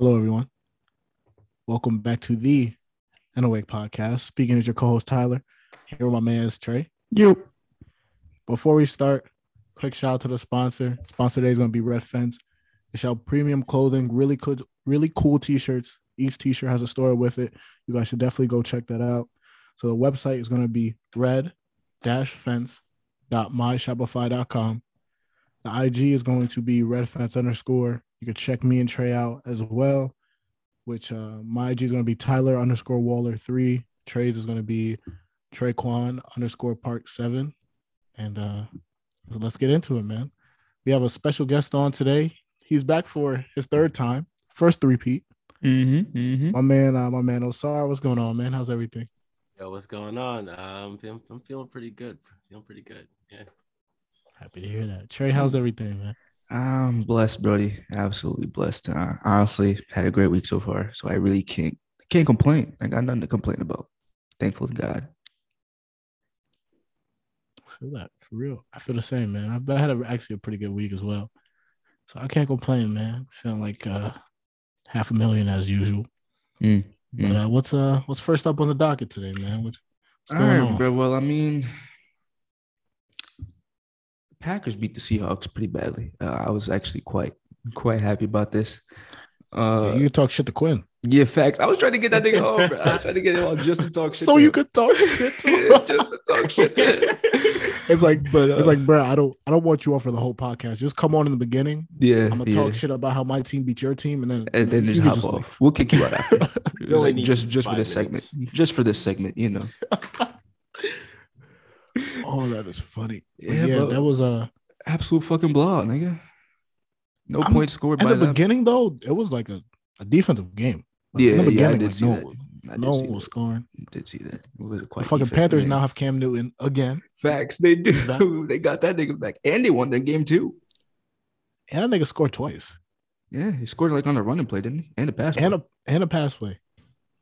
Hello, everyone. Welcome back to the And Awake podcast. Speaking as your co-host Tyler, here with my man is Trey. You. Before we start, quick shout out to the sponsor. Sponsor today is going to be Red Fence. They sell premium clothing, really cool, really cool t-shirts. Each t-shirt has a story with it. You guys should definitely go check that out. So the website is going to be red-fence.myshopify.com. The IG is going to be redfence underscore. You can check me and Trey out as well, which uh, my IG is going to be Tyler underscore Waller three. Trey's is going to be Traquan underscore Park seven. And uh, so let's get into it, man. We have a special guest on today. He's back for his third time, first repeat. Mm-hmm, mm-hmm. My man, uh, my man Osar, what's going on, man? How's everything? Yo, what's going on? Um, I'm, I'm feeling pretty good. Feeling pretty good. Yeah. Happy to hear that. Trey, how's everything, man? I'm blessed, Brody. Absolutely blessed. Uh, honestly, had a great week so far, so I really can't can't complain. I got nothing to complain about. Thankful to God. I feel that for real. I feel the same, man. I've had a, actually a pretty good week as well, so I can't complain, man. Feeling like uh, half a million as usual. Mm, But uh, what's uh what's first up on the docket today, man? What, what's All going right, on? bro. Well, I mean, Packers beat the Seahawks pretty badly. Uh, I was actually quite quite happy about this. Uh, Yeah, you can talk shit to Quinn, yeah, facts. I was trying to get that nigga on. Bro. I was trying to get him on just to talk shit. so to you him. could talk shit to him. just to talk shit. It's like, But, it's uh, like, bro, I don't, I don't want you on for the whole podcast. Just come on in the beginning. yeah, I'm gonna yeah. talk shit about how my team beat your team, and then and then you just can hop off. leave. We'll kick you out after. It like just just for five this segment, just for this segment, you know. Oh, that is funny. But Yeah, Yeah, that was a Absolute fucking blowout, nigga. No I'm- points scored by the them. beginning though. It was like a, a defensive game. Like, Yeah, yeah, I did like, see no, that. I no one was scoring. Did see that. It was The fucking Panthers now have Cam Newton again, facts. They do. they got that nigga back, and they won their game too. and that nigga scored twice, Yeah, he scored like on a running play, didn't he? And a pass. and play. a and a pass play.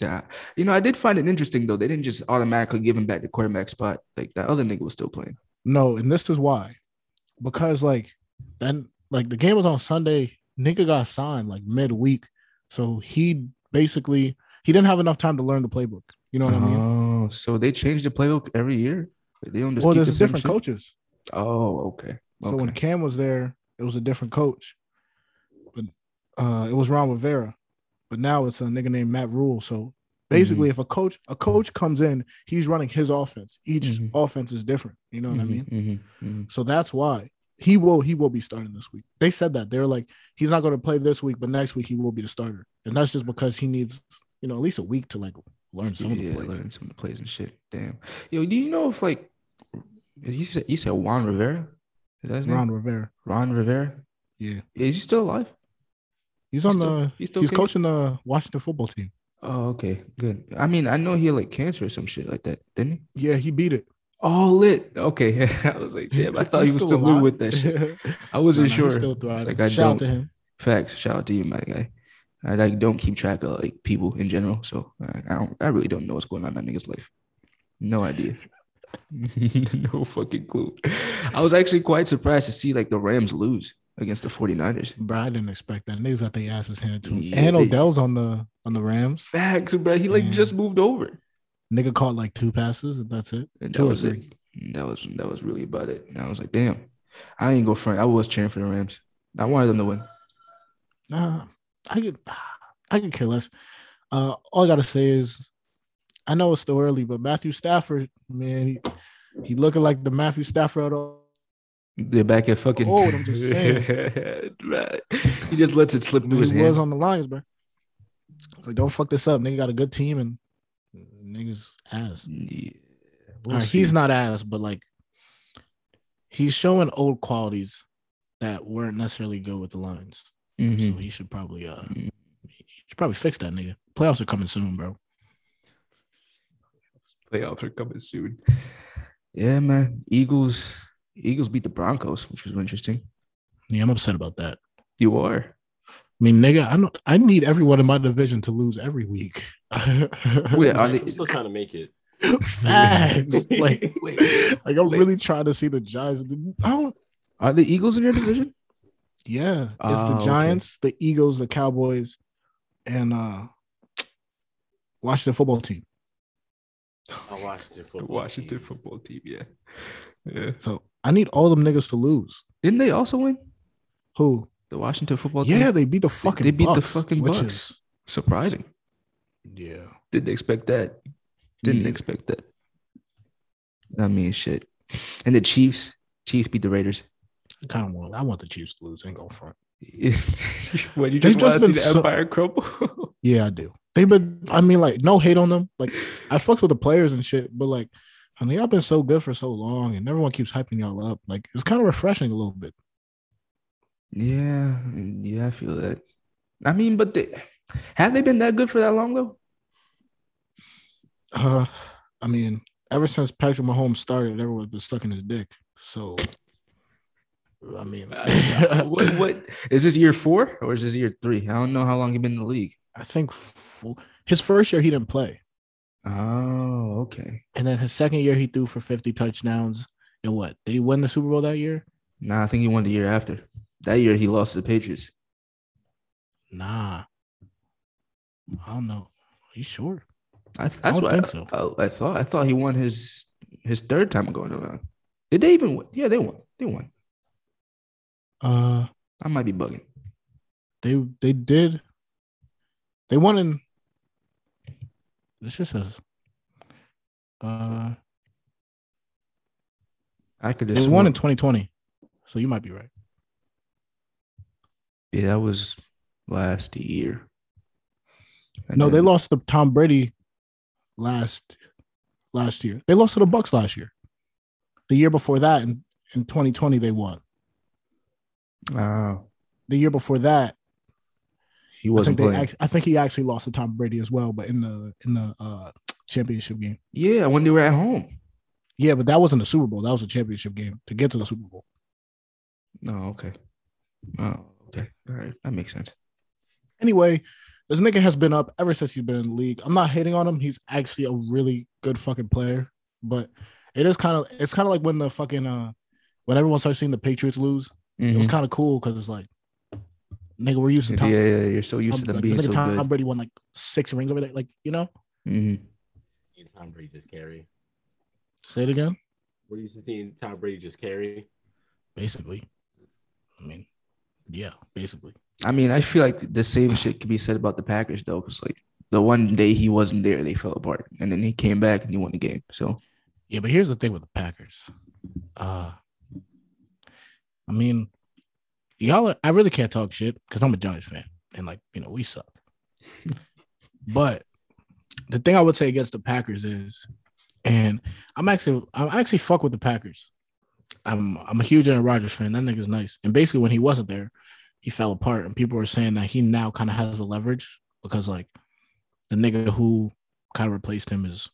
Yeah. You know, I did find it interesting though. They didn't just automatically give him back the quarterback spot. Like that other nigga was still playing. No, and this is why, because like then like the game was on Sunday. Nigga got signed like midweek, so he basically he didn't have enough time to learn the playbook. You know what I mean? Oh, so they change the playbook every year. They don't just Well, there's the different shit? coaches. Oh, okay. So okay. when Cam was there, it was a different coach, but uh, it was Ron Rivera. But now it's a nigga named Matt Rhule. So basically, if a coach a coach comes in, he's running his offense. Each Mhm. offense is different. You know what I mean? Mhm, mhm. So that's why he will he will be starting this week. They said that they were like he's not going to play this week, but next week he will be the starter, and that's just because he needs you know at least a week to like learn some of the plays. learn some of the plays and shit. Damn. Yo, do you know if like you said you said Juan Rivera? Is that his Ron name? Rivera, Ron Rivera? yeah, Yeah, is he still alive? He's He's on still- the he's still he's coaching the Washington football team. Oh, okay, good. I mean, I know he had like cancer or some shit like that, didn't he? Yeah, he beat it. Oh, lit. Okay, I was like, damn, I thought he was still new with that shit. I wasn't no, sure. Still. Like, I Shout out don't- to him. Facts. Shout out to you, my guy. I like don't keep track of like people in general, so I, I don't. I really don't know what's going on in that nigga's life. No idea. no fucking clue. I was actually quite surprised to see like the Rams lose against the 49ers. Bro, I didn't expect that. Niggas got their asses handed to him. Yeah, and they- Odell's on the on the Rams. Facts, bro. He like Man. just moved over. Nigga caught like two passes, and that's it. And that Two was it. That was that was really about it. And I was like, damn, I ain't go front. I was cheering for the Rams. I wanted them to win. Nah, I could I could care less. Uh, all I gotta say is, I know it's still early, but Matthew Stafford, man, he, he looking like the Matthew Stafford. They're back at fucking. Oh, I'm just saying. right. He just lets it slip through he his was hands. on the Lions, bro. It's Like, don't fuck this up. Nigga got a good team and niggas ass. Yeah. All right, he's not ass, but like he's showing old qualities that weren't necessarily good with the Lions. So Mhm. he should probably uh Mhm. he should probably fix that nigga. Playoffs are coming soon, bro. Playoffs are coming soon. Yeah, man. Eagles. Eagles beat the Broncos, which was interesting. Yeah, I'm upset about that. You are. I mean, nigga, I don't I need everyone in my division to lose every week. Wait, are I'm they, still trying to make it. Facts. like, Wait, like I'm wait. really trying to see the Giants. I don't are the Eagles in your division? yeah. It's Oh, the okay. Giants, the Eagles, the Cowboys, and uh Washington football team. I watched it. The Washington football team, yeah. Yeah. So I need all them niggas to lose. Didn't they also win? Who? The Washington football team? Yeah, they beat the fucking. they beat the Bucks, fucking which Bucks. is Surprising. yeah. Didn't expect that. Didn't Yeah. expect that. I mean, shit. And the Chiefs, Chiefs beat the Raiders. I kind of want. I want the Chiefs to lose. Ain't going front. what you They've just want to see the so- empire crumble? Yeah, I do. They've been. I mean, like, no hate on them. Like, I fucks with the players and shit, but like, I mean, y'all been so good for so long, and everyone keeps hyping y'all up. Like, it's kind of refreshing a little bit. yeah, yeah, I feel that. I mean, but they, have they been that good for that long though? Uh, I mean, ever since Patrick Mahomes started, everyone's been stuck in his dick. So, I mean, what, what is this year four or is this year three? I don't know how long he's been in the league. I think his first year he didn't play, Oh, okay. and then his second year he threw for fifty touchdowns. And what did he win the Super Bowl that year? Nah, I think he won the year after. That year he lost to the Patriots. Nah, I don't know. Are you sure? I, that's don't think I, so. I, I thought. I thought he won his his third time going around. Did they even win? Yeah, they won. They won. Uh, I might be bugging. they they did. They won in. This just says. Uh, I could won sworn. in 2020, so you might be right. Yeah, that was last year. And No, they lost to Tom Brady last last year. They lost to the Bucks last year. The year before that, in, in 2020, they won. Oh, The year before that, he I think wasn't they. playing. Act, I think he actually lost to Tom Brady as well, but in the in the uh, championship game. yeah, when they were at home. Yeah, but that wasn't a Super Bowl. That was a championship game to get to the Super Bowl. Oh, okay. Oh, okay. All right, that makes sense. Anyway, this nigga has been up ever since he's been in the league. I'm not hating on him. He's actually a really good fucking player. But it is kind of it's kind of like when the fucking uh when everyone starts seeing the Patriots lose. It was Mhm. kind of cool because it's like nigga, we're used to Yeah, Tom. yeah, you're so used to them like, being this so nigga Tom good. Brady won like six rings over there. Like, you know? Mhm. Tom Brady just carry. Say it again. We're used to seeing Tom Brady just carry. Basically. I mean, yeah, basically. I mean, I feel like the same shit could be said about the Packers though, because like the one day he wasn't there, they fell apart, and then he came back and he won the game. So Yeah, but here's the thing with the Packers. Uh I mean, y'all are- I really can't talk shit because I'm a Giants fan and like, you know, we suck. but the thing I would say against the Packers is, and I'm actually I actually fuck with the Packers. I'm I'm a huge Aaron Rodgers fan. That nigga's nice. And basically when he wasn't there, he fell apart. And people were saying that he now kind of has the leverage because like the nigga who kind of replaced him is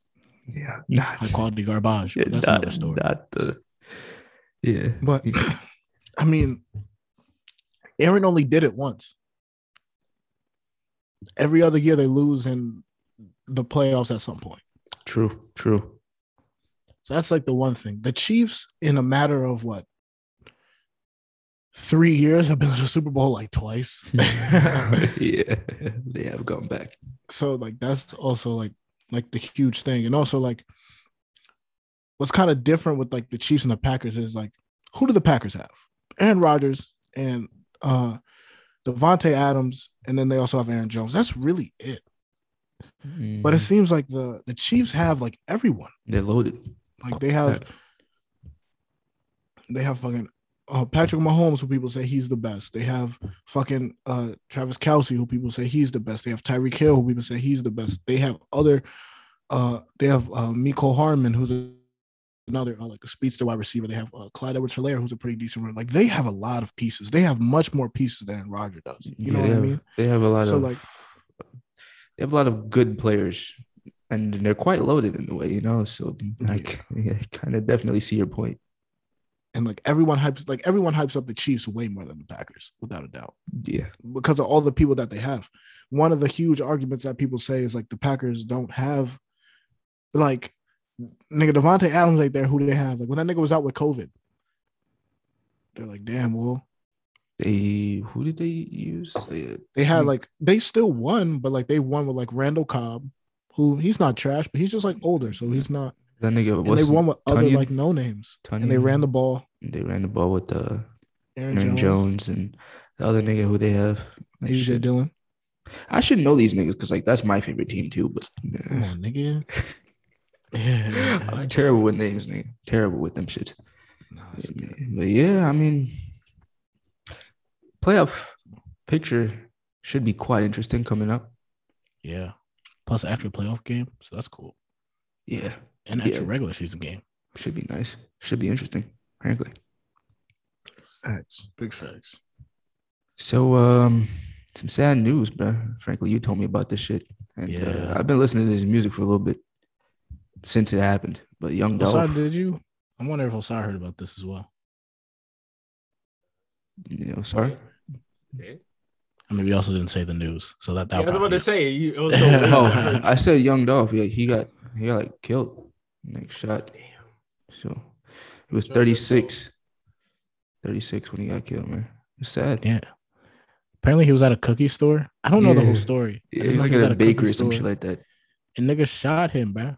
yeah, not high quality garbage. But that's another story. Not the yeah, But I mean, Aaron only did it once. Every other year they lose in the playoffs at some point. true, true. So that's like the one thing. The Chiefs, in a matter of what, three years, have been to the Super Bowl like twice. yeah, they have gone back. so like that's also like like the huge thing. And also like what's kind of different with like the Chiefs and the Packers is like who do the Packers have? Aaron Rodgers and uh Davante Adams, and then they also have Aaron Jones. That's really it. But it Mhm. seems like the the Chiefs have like everyone. they're loaded. Like they have they have fucking uh, Patrick Mahomes, who people say he's the best. They have fucking uh, Travis Kelce, who people say he's the best. They have Tyreek Hill, who people say he's the best. They have other, uh, they have uh, Miko Harmon, who's a, another uh, like a speedster wide receiver. They have uh, Clyde Edwards-Helaire, who's a pretty decent runner. Like they have a lot of pieces. They have much more pieces than Roger does. You Yeah, know what I mean? They have a lot So, of like- they have a lot of good players, and they're quite loaded in a way, you know. So I, yeah, I kind of definitely see your point. And like everyone hypes, like everyone hypes up the Chiefs way more than the Packers, without a doubt. Yeah, because of all the people that they have. One of the huge arguments that people say is like the Packers don't have like nigga Davante Adams ain't there. Who do they have? Like when that nigga was out with COVID, they're like, damn, well, They who did they use? They, They had like they still won, but like they won with like Randall Cobb, who he's not trash, but he's just like older, so he's not. that nigga. And they won with other like no names, and they ran the ball. They ran the ball with uh, Aaron, Aaron Jones, Jones. and the other nigga who they have. Like, AJ shit. Dillon. I should know these niggas because like that's my favorite team too. But Come nah. on, nigga. Yeah, I'm terrible with names, nigga. Terrible with them shit. Nah, it's good. But yeah, I mean, playoff picture should be quite interesting coming up. yeah. Plus extra playoff game, so that's cool. Yeah, And extra Yeah. regular season game. should be nice. Should be interesting, frankly. Facts, big facts. So, um, some sad news, bro. Frankly, you told me about this shit, and Yeah. uh, I've been listening to this music for a little bit since it happened. But Young Osar, Dolph, did you? I wonder if Osar heard about this as well. you know, sorry. Okay. I mean, we also didn't say the news, so that that. Yeah, I was about probably- to say you. It was so. Oh, I said Young Dolph. Yeah, he got he got like killed, like shot. Damn. So it was Sure, 36. 36 when he got killed, man. It's sad. Yeah. Apparently, he was at a cookie store. I don't know the whole story. I Yeah, just he's know like he was at a cookie bakery or some shit like that. And niggas shot him, bro.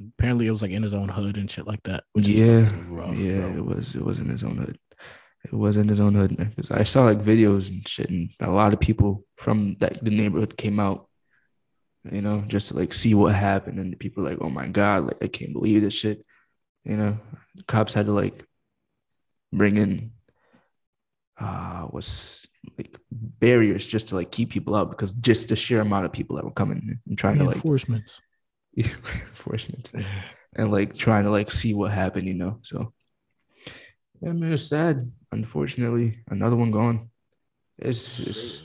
Apparently, it was like in his own hood and shit like that. Which Yeah, rough, yeah, bro. it was. It was in his own hood. It was in his own hood, man. Because I saw like videos and shit, and a lot of people from that the neighborhood came out, you know, just to like see what happened. And the people were like, "Oh my god, like I can't believe this shit." You know, the cops had to like bring in uh was like barriers just to like keep people out because just the sheer amount of people that were coming and trying to like Reinforcements. reinforcements and like trying to like see what happened, you know. So yeah, man, it's sad. Unfortunately, another one gone. It's just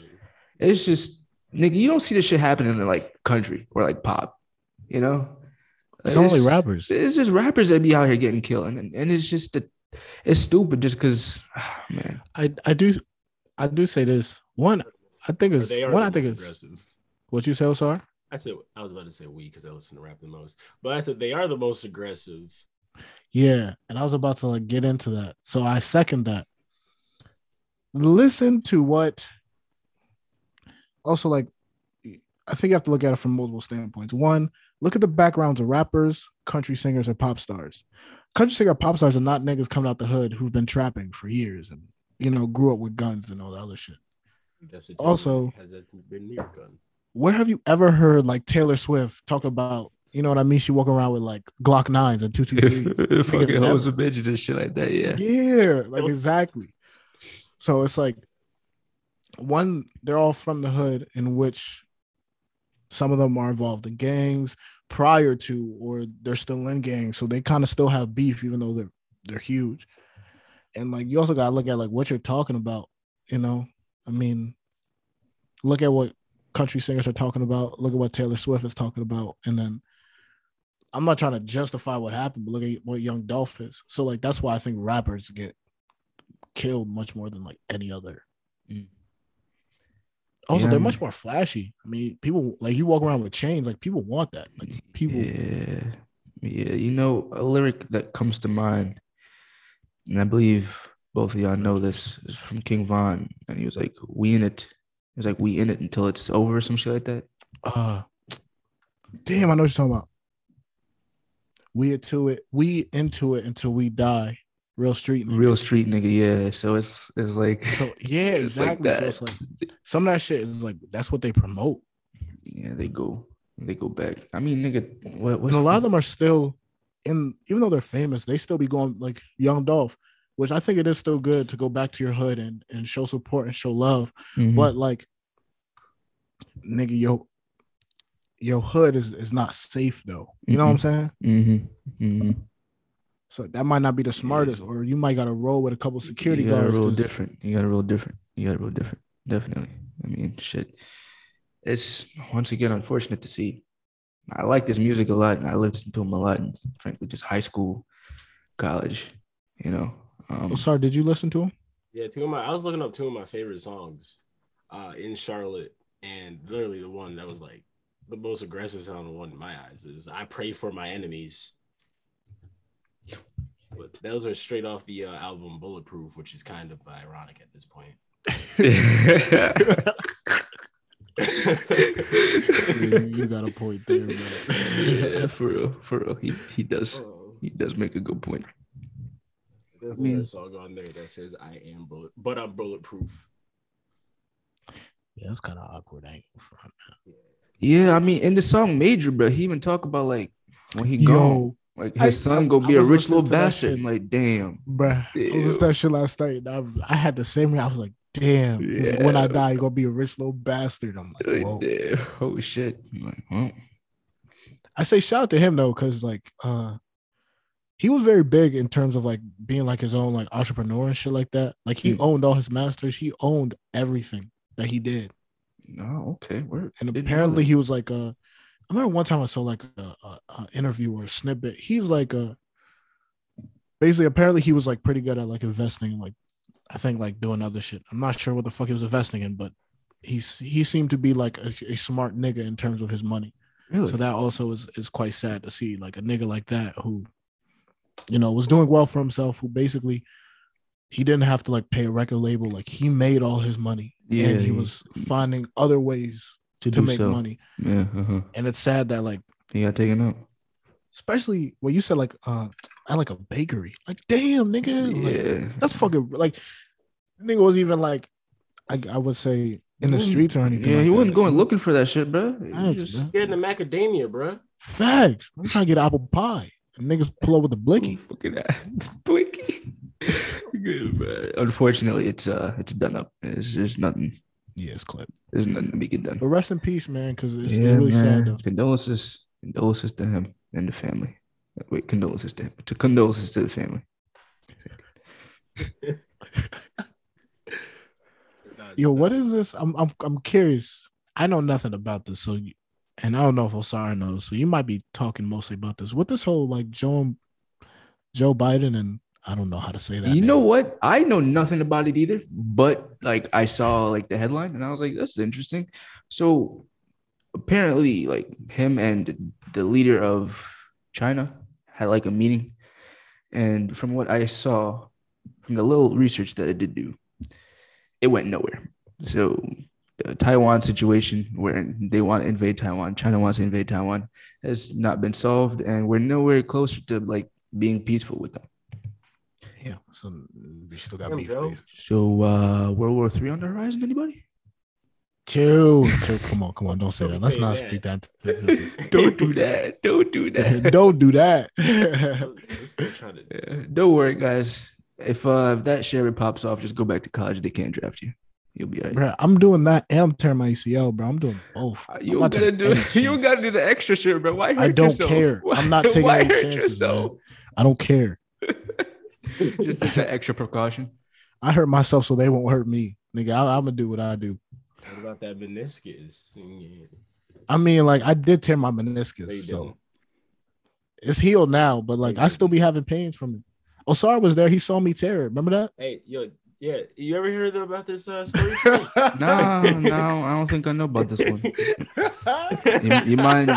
it's just nigga, you don't see this shit happening in like country or like pop, you know. It's only rappers. It's just rappers that be out here getting killed, and, and it's just that it's stupid just because, ah, man. I I do I do say this. One, I think it's one. I think most it's what you say, Osar. I said I was about to say we because I listen to rap the most, but I said they are the most aggressive. Yeah, and I was about to like get into that. So I second that. Listen to what also like I think you have to look at it from multiple standpoints. One, look at the backgrounds of rappers, country singers, and pop stars. Country singer pop stars are not niggas coming out the hood who've been trapping for years and you know grew up with guns and all the other shit. Also- has that been near gun. Where have you ever heard like Taylor Swift talk about, you know what I mean? She walk around with like Glock nines and two two threes. Fucking hoes and bitches and shit like that. Yeah. Yeah, like exactly. So it's like one, they're all from the hood in which some of them are involved in gangs prior to, or they're still in gangs. So they kind of still have beef, even though they're they're huge. And like you also gotta look at like what you're talking about, you know. I mean, look at what country singers are talking about, look at what Taylor Swift is talking about, and then I'm not trying to justify what happened, but look at what Young Dolph is. So like that's why I think rappers get killed much more than like any other. Mm. Also, Yeah, they're I much more flashy. I mean, people like you walk around with chains, like people want that. Like people, Yeah. Yeah. You know, a lyric that comes to mind, and I believe both of y'all know this, is from King Von. And he was like, We in it. Was like, We in it until it's over or some shit like that. uh, damn, I know what you're talking about. We into it, we into it until we die. Real street, nigga. Real street nigga. Yeah. So it's it's like So yeah, It's like exactly. so it's like some of that shit is like that's what they promote. yeah, they go they go back. I mean, nigga, what And a lot of them are still in, even though they're famous, they still be going like Young Dolph, which I think it is still good to go back to your hood and and show support and show love. Mhm. But like, nigga, yo, your hood is is not safe though. You know what I'm saying? Mhm. Mhm. So that might not be the smartest, or you might got to roll with a couple security you gotta guards. roll different. You gotta roll different. You gotta roll different. Definitely. I mean, shit. It's once again unfortunate to see. I like this music a lot, and I listen to him a lot. And frankly, just high school, college. You know. Um, Oh, sorry, did you listen to him? Yeah, two of my I was looking up two of my favorite songs uh in Charlotte, and literally the one that was like the most aggressive sound one in my eyes is I pray for my enemies. But those are straight off the uh, album Bulletproof, which is kind of ironic at this point. you, you got a point there, man. yeah, for real, for real. He he does Oh, he does make a good point. There's mean- another song on there that says "I am bullet," but I'm bulletproof. Yeah, that's kind of awkward. I ain't gonna front. Yeah, I mean, in the song Major, bro, he even talk about like when he gone, Yo, like I- his son I- gonna I be a rich little bastard. shit. I'm like, damn. bruh, I was listening that shit last night. And I, I had the same. I was like, damn. He's like, when I die, you're gonna be a rich little bastard. I'm like, Like, whoa. damn. Oh shit. I'm like, well, I say shout out to him though, because like uh he was very big in terms of like being like his own like entrepreneur and shit like that. Like he owned all his masters, he owned everything that he did. no, okay, word. And apparently he was like uh I remember one time I saw like a, a, a interview or a snippet. He's like a basically apparently he was like pretty good at like investing, like I think like doing other shit. I'm not sure what the fuck he was investing in, but he's he seemed to be like a, a smart nigga in terms of his money. really. So that also is is quite sad to see, like a nigga like that who, you know, was doing well for himself, who basically he didn't have to like pay a record label, like he made all his money, Yeah, and he he- was finding other ways to, to make so. money. Yeah, uh-huh. And it's sad that like, he got taken out. especially when you said like, uh, I like a bakery, like damn nigga, like, Yeah, that's fucking like, nigga was even like, I, I would say in the streets or anything. Yeah, like he that. wasn't Like, going looking for that shit, bro. He Thanks, just- bro. Getting the macadamia, bro. Facts. I'm trying to get apple pie. And niggas pull up with the blicky. Fucking Blinky. Good, bro. Unfortunately, it's uh, it's done up. There's, there's nothing. Yeah, it's clip. There's nothing to be get done. But rest in peace, man, because it's Yeah, really sad though. Condolences, condolences to him and the family. Wait, condolences to him. To condolences to the family. Yo, what is this? I'm I'm I'm curious. I know nothing about this, so you, and I don't know if Osara knows. So you might be talking mostly about this. With this whole like Joe Joe Biden and I don't know how to say that. You name. know what? I know nothing about it either, but like I saw like the headline and I was like, that's interesting. So apparently, like him and the leader of China had like a meeting. And from what I saw, from the little research that I did do, it went nowhere. So Taiwan situation where they want to invade Taiwan, China wants to invade Taiwan, has not been solved, and we're nowhere closer to like being peaceful with them. Yeah, so we still got beef. So uh World War Three on the horizon, anybody? Chill, chill. Come on, come on. Don't say that. Let's not speak that. Don't do that. Don't do that. don't do that. Trying to Yeah, Don't worry, guys. If uh if that shit ever pops off, just go back to college. They can't draft you. You'll be all right. bro, I'm doing that and I'm tearing my ACL, bro. I'm doing both. Uh, I'm You gotta do any you gotta do the extra shit, bro. Why hurt I don't yourself? care. Why, I'm not taking why any chances, man. I don't care. just take the extra precaution. I hurt myself so they won't hurt me. Nigga, I, I'm gonna do what I do. What about that meniscus? I mean, like I did tear my meniscus, so don't. it's healed now. But like I still be having pains from it. Osar was there. He saw me tear it. Remember that? Hey, yo, yeah. You ever heard about this uh, story? No, no, I don't think I know about this one. You, you mind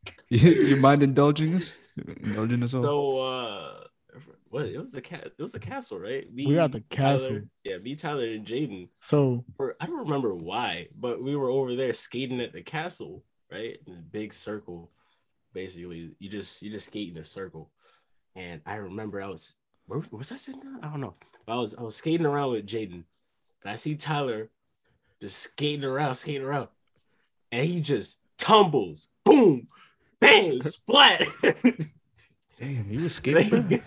you, you mind indulging us? Indulging us all? So uh what it was the cat it was a castle, right? Me, We were at the Tyler- castle. yeah, me, Tyler, and Jaden. So Or I don't remember why, but we were over there skating at the castle, right? In a big circle. Basically, you just you just skate in a circle. And I remember I was where was I sitting down? I don't know. I was I was skating around with Jaden. And I see Tyler just skating around, skating around. And he just tumbles. Boom, bang, splat. Damn, you was skating,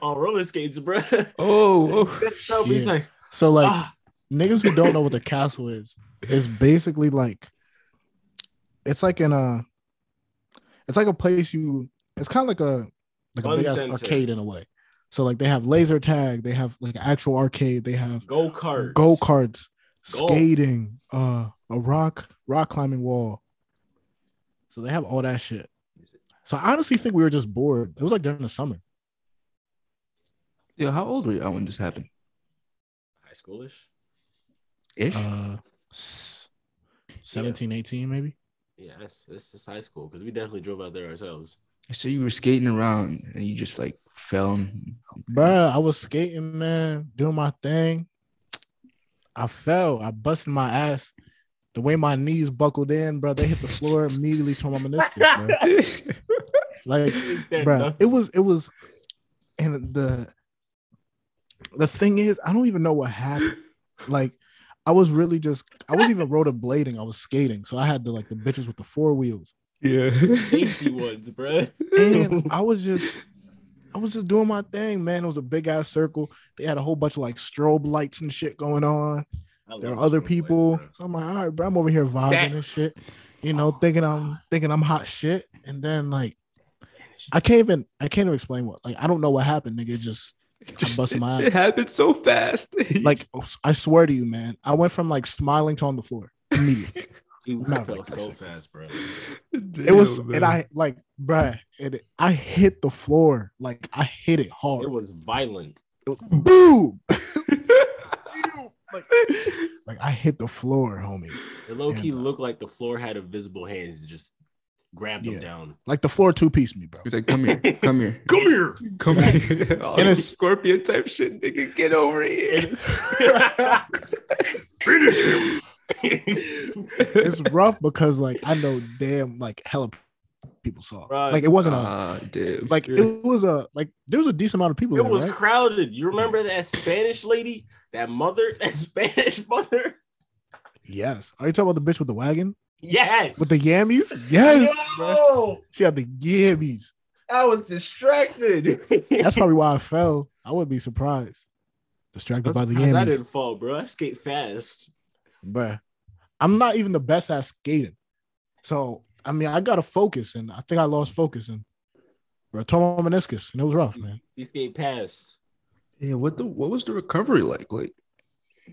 on roller skates, bro. Oh, oh. That's up. He's like, so like ah, niggas who don't know what the castle is, is basically like it's like in a it's like a place you it's kind of like a like a big ass arcade in a way. So like they have laser tag, they have like actual arcade, they have go kart, go karts, skating, uh, a rock rock climbing wall. So they have all that shit. So I honestly think we were just bored. It was like during the summer. Yeah, how old were you when this happened? High schoolish. Ish. Uh, s- 17, 18 maybe. Yeah, that's this is high school because we definitely drove out there ourselves. So you were skating around and you just like fell. and- Bruh, I was skating, man, doing my thing. I fell. I busted my ass. The way my knees buckled in, bro, they hit the floor immediately tore my meniscus, bro. Like, bro, nothing- it was it was, and the the thing is, I don't even know what happened. Like, I was really just I wasn't even rollerblading. I was skating, so I had the like the bitches with the four wheels, yeah. safety ones, bro. and I was just I was just doing my thing, man. It was a big ass circle. They had a whole bunch of like strobe lights and shit going on. There are other people. So I'm like, all right, bro, I'm over here vibing That- and shit. You know, thinking I'm thinking I'm hot shit. And then like I can't even I can't even explain what like I don't know what happened, nigga. It just Just, busting my it, ass. it happened so fast. like I swear to you, man. I went from like smiling to on the floor immediately. You Not like three so fast, bro. it was and I like bruh, it I hit the floor. Like I hit it hard. It was violent. It was boom. like, like I hit the floor, homie. It low key Yeah, uh, bro. looked like the floor had invisible hands and just grabbed them Yeah. down. Like the floor two piece me, bro. He's like, come here, come here, Come here. come here. All oh, And this it's- scorpion type shit, nigga. Get over here. Finish him. It's rough because like I know damn like hella people saw. Right. Like it wasn't a damn. like it was a like there was a decent amount of people It there, was right? crowded. You remember that Spanish lady? That mother? That Spanish mother? Yes. Are you talking about the bitch with the wagon Yes. with the yammies? Yes. Yo, She had the yammies. I was distracted. That's probably why I fell. I wouldn't be surprised. Distracted by the Because I didn't fall, bro. I skate fast. Bruh. I'm not even the best at skating, so I mean I gotta focus, and I think I lost focus, and bro, tore my meniscus, and it was rough, man. You skate past. yeah, what the what was the recovery like? Like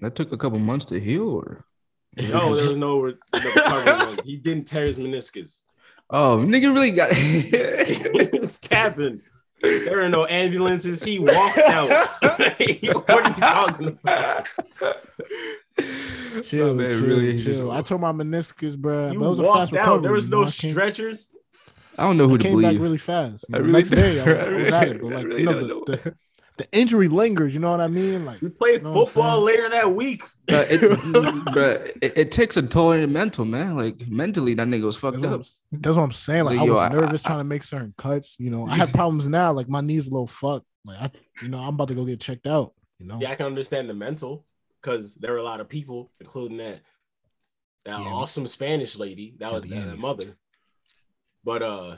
that took a couple months to heal, or No, there was no re- no recovery. Like, he didn't tear his meniscus. oh, nigga really got. it's capping. There are no ambulances. He walked out. what are you talking about? Chill, man chill, really chill. I tore my meniscus, bro. You But was a walked fast out. recovery. There was no know? I stretchers. I don't know who I to came back really fast. You I really next day, I was, I I was at it, but like really you know, the, know. the, the injury lingers. You know what I mean? Like We played know football later that week. But it, mm, mm, bruh, it, it takes a toll on your mental, man. Like mentally, that nigga was fucked that's up. I'm, that's what I'm saying. Like, Like, I was I- nervous I- trying to make certain cuts. You know, I have problems now. Like my knees a little fucked. Like I, you know, I'm about to go get checked out. You know, Yeah, I can understand the mental because there were a lot of people, including that that Yeah. awesome Spanish lady. That Yeah, was the that mother. But uh,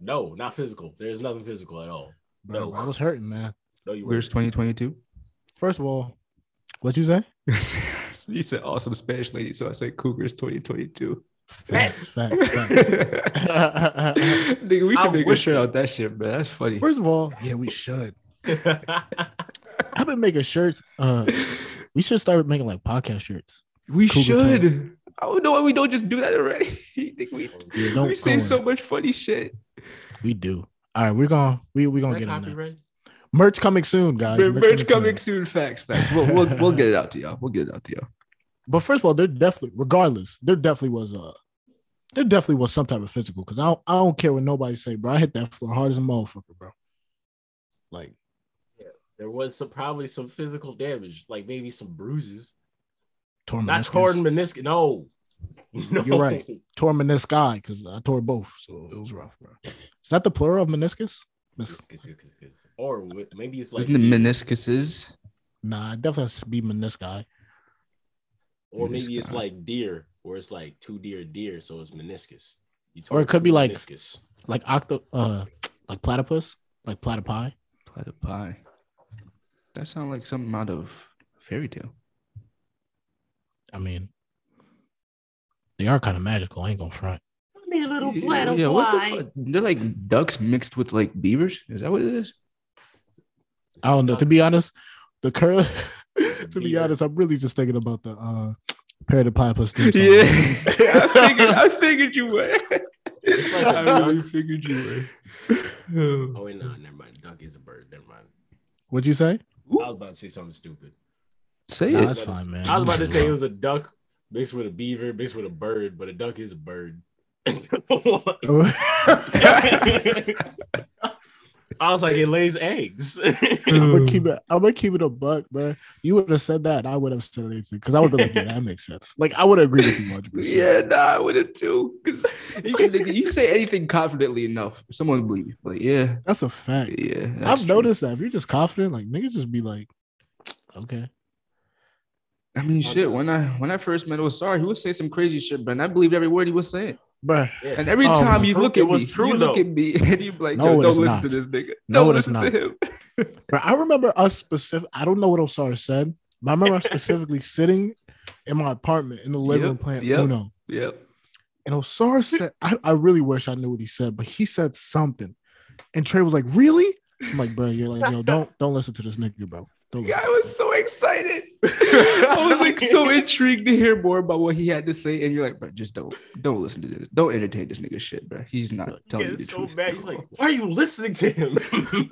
no, not physical. There's nothing physical at all. bro, no. I was hurting, man. No, you Where's 2022? First of all, what you say? you said awesome Spanish lady, so I said Cougars 2022. Facts, facts, facts. Nigga, we I should make a shirt it. out that shit, man. That's funny. First of all, yeah, we should. I've been making shirts. Uh, we should start making like podcast shirts. we Cougar should. I don't know why we don't just do that already. Think we, Yeah, don't we say so much funny shit. We do. All right, we're gonna we we gonna Is get that in Merch coming soon, guys. Mer- Merch coming soon. Facts, facts. We'll, we'll, we'll get it out to y'all. We'll get it out to y'all. But first of all, there definitely, regardless, there definitely was a, there definitely was some type of physical. Because I don't, I don't care what nobody say, bro. I hit that floor hard as a motherfucker, bro. Like, There was some probably some physical damage, like maybe some bruises. tore Not meniscus, torn meniscus. No. no. You're right. tore menisci because I tore both, so it was rough, bro. Is that the plural of meniscus? Mis- Or maybe it's like, Isn't it meniscuses? Nah, it definitely has to be menisci. or maybe it's like deer, where it's like two deer, deer, so it's meniscus. You Or it could be two like- meniscus. Like octo, uh, like platypus, like platypi. Platypi. That sounds like something out of fairy tale. I mean, they are kind of magical. I ain't gonna front. Me little Yeah, yeah, what the fuck? They're like ducks mixed with like beavers. Is that what it is? I don't know. To be honest, the curl. to be honest, I'm really just thinking about the uh, Perry the Platypus theme song. Yeah, I figured. I figured you would. It's like a I duck. really figured you would. Oh wait, no, never mind. Duck is a bird. Never mind. What'd you say? I was about to say something stupid. Say Nah, it. that's I was about to- fine, man. I was about to say it was a duck mixed with a beaver, mixed with a bird, but a duck is a bird. I was like, it lays eggs. I'm gonna keep it. I'm gonna keep it a buck, bro. You would have said that, I would have said anything because I would have been like, "Yeah, that makes sense." Like I would agree with you 100. percent Yeah, nah, I would have too. Because you, you say anything confidently enough, someone will believe you. Like, yeah, That's a fact. yeah. I've true. noticed that if you're just confident, like niggas just be like, "Okay." I mean, shit. When I when I first met Osar, he would say some crazy shit, but I believed every word he was saying. Bruh, And every Oh, time you look at me, true, you look though. at me, and you be like, No, Yo, don't listen not. to this nigga. No, don't it is listen not. to him. Bruh, I remember us specific. I don't know what Osar said, but I remember us specifically sitting in my apartment in the living room Yep, playing yep. Uno. yep. And Osar said, I, I really wish I knew what he said, but he said something. And Trey was like, Really? I'm like, bro, you're like, yo, don't don't listen to this nigga, bro. Don't Yeah, I was so excited. I was like so intrigued to hear more about what he had to say, and you're like, bro, just don't, don't listen to this. Don't entertain this nigga shit, bro. He's not telling you the Getting so truth. mad. He's like, why are you listening to him?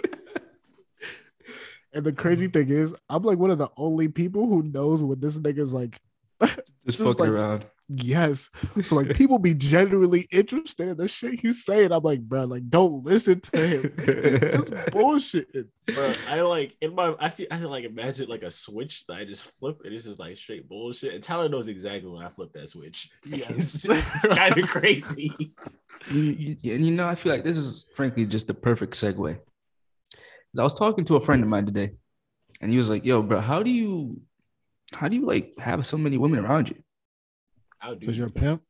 And the crazy thing is, I'm like one of the only people who knows what this nigga's like. just just fucking like- around. Yes. So like people be genuinely interested in the shit he's saying. I'm like, bro, like don't listen to him. Just bullshit. Bro, I like in my I feel I feel like imagine like a switch that I just flip and this is like straight bullshit. And Tyler knows exactly when I flip that switch. Yes. it's kind of crazy. You- you- and you know, I feel like this is frankly just the perfect segue. I was talking to a friend of mine today, and he was like, "Yo, bro, how do you, how do you like have so many women around you?" I'll do Because you're a pimp.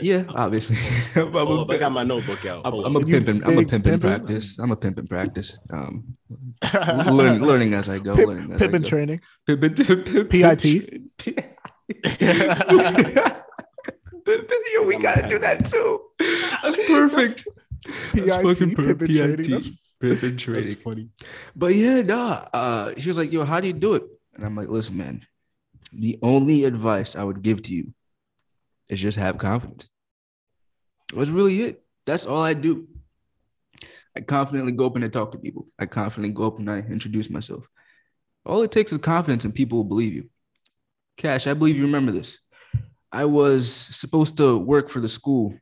Yeah, obviously. I'm, Hold up, I got my notebook out. I'm, Hold I'm a up. You pimp. in- I'm a big pimp in practice. I'm a pimp in practice. Um, learning, learning as I go. Pimp, learning as pimp I in go. training. Pimp in- pimp- PIT. Yo, we gotta do that too. That's perfect. PIT, That's fucking per- pimp in training. PIT. That's, Pimp in that's training. funny. But yeah, nah. Uh, he was like, "Yo, how do you do it?" And I'm like, "Listen, man. The only advice I would give to you is just have confidence. That's really it. That's all I do. I confidently go up and I talk to people. I confidently go up and I introduce myself. All it takes is confidence, and people will believe you. Cash, I believe you remember this. I was supposed to work for the school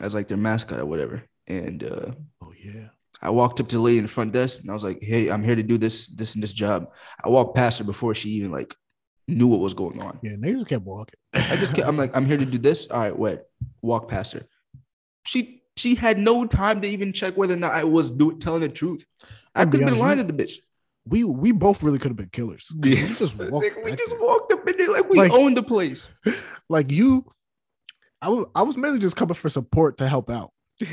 as like their mascot or whatever, and uh, Oh yeah. I walked up to the lady in the front desk and I was like, "Hey, I'm here to do this, this, and this job." I walked past her before she even like knew what was going on. Yeah, niggas kept walking. I just kept, I'm like, "I'm here to do this." All right, wait. Walk past her. She she had no time to even check whether or not I was doing telling the truth. I could have been lying to the bitch. we we both really could have been killers. 'Cause We just walked. We just there. walked up in there like we Like- owned the place. like you. I was I was mainly just coming for support to help out.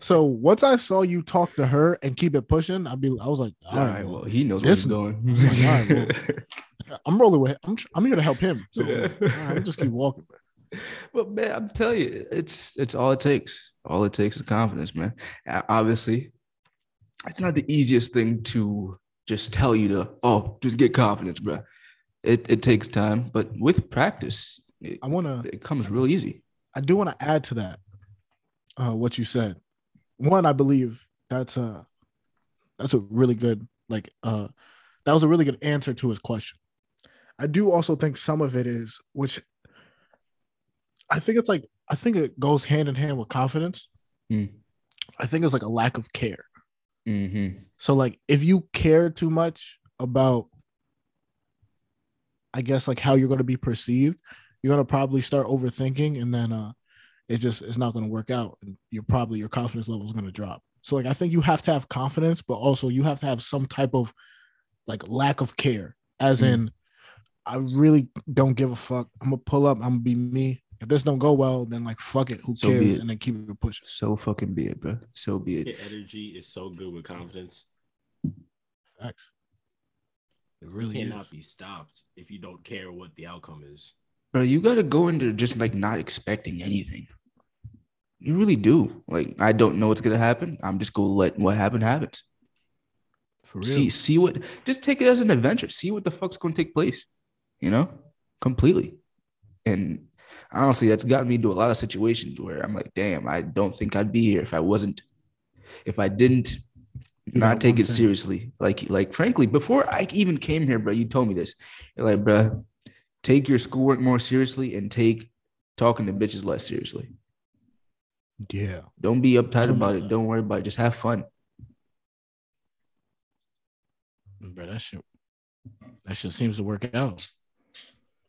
So once I saw you talk to her and keep it pushing, I'd be I was like, all All right, right, well, well, he knows this- where he's going. All right, I'm rolling with. I'm I'm here to help him. So Yeah. right, I'm just keep walking. But man, I'm telling you, it's it's all it takes. All it takes is confidence, man. Obviously, it's not the easiest thing to just tell you to, oh, just get confidence, bro. It it takes time, but with practice, it, I wanna. it comes real easy. I do want to add to that. Uh, what you said. One, I believe that's a that's a really good like uh that was a really good answer to his question. I do also think some of it is which I think it's like I think it goes hand in hand with confidence. Hmm. I think it's like a lack of care. Mm-hmm. So like if you care too much about I guess like how you're going to be perceived, you're going to probably start overthinking and then uh it just it's not going to work out and you're probably your confidence level is going to drop. So like I think you have to have confidence but also you have to have some type of like lack of care as Mm. in I really don't give a fuck. I'm going to pull up, I'm going to be me. If this don't go well, then like fuck it, who So cares it. and then keep it pushing. So fucking be it, bro. So be it. Your energy is so good with confidence. Facts. It It really cannot is. be stopped if you don't care what the outcome is. Bro, you gotta go into just like not expecting anything. You really do. Like, I don't know what's gonna happen. I'm just gonna let what happened happen happens. For real. See, see what just take it as an adventure. See what the fuck's gonna take place, you know? Completely. And honestly, that's gotten me to a lot of situations where I'm like, damn, I don't think I'd be here if I wasn't, if I didn't Do not take it thing. seriously. Like, like frankly, before I even came here, bro, you told me this. You're like, bro, take your schoolwork more seriously and take talking to bitches less seriously. Yeah. Don't be uptight don't about it. Don't worry about it. Just have fun. Bro, that shit that shit seems to work out.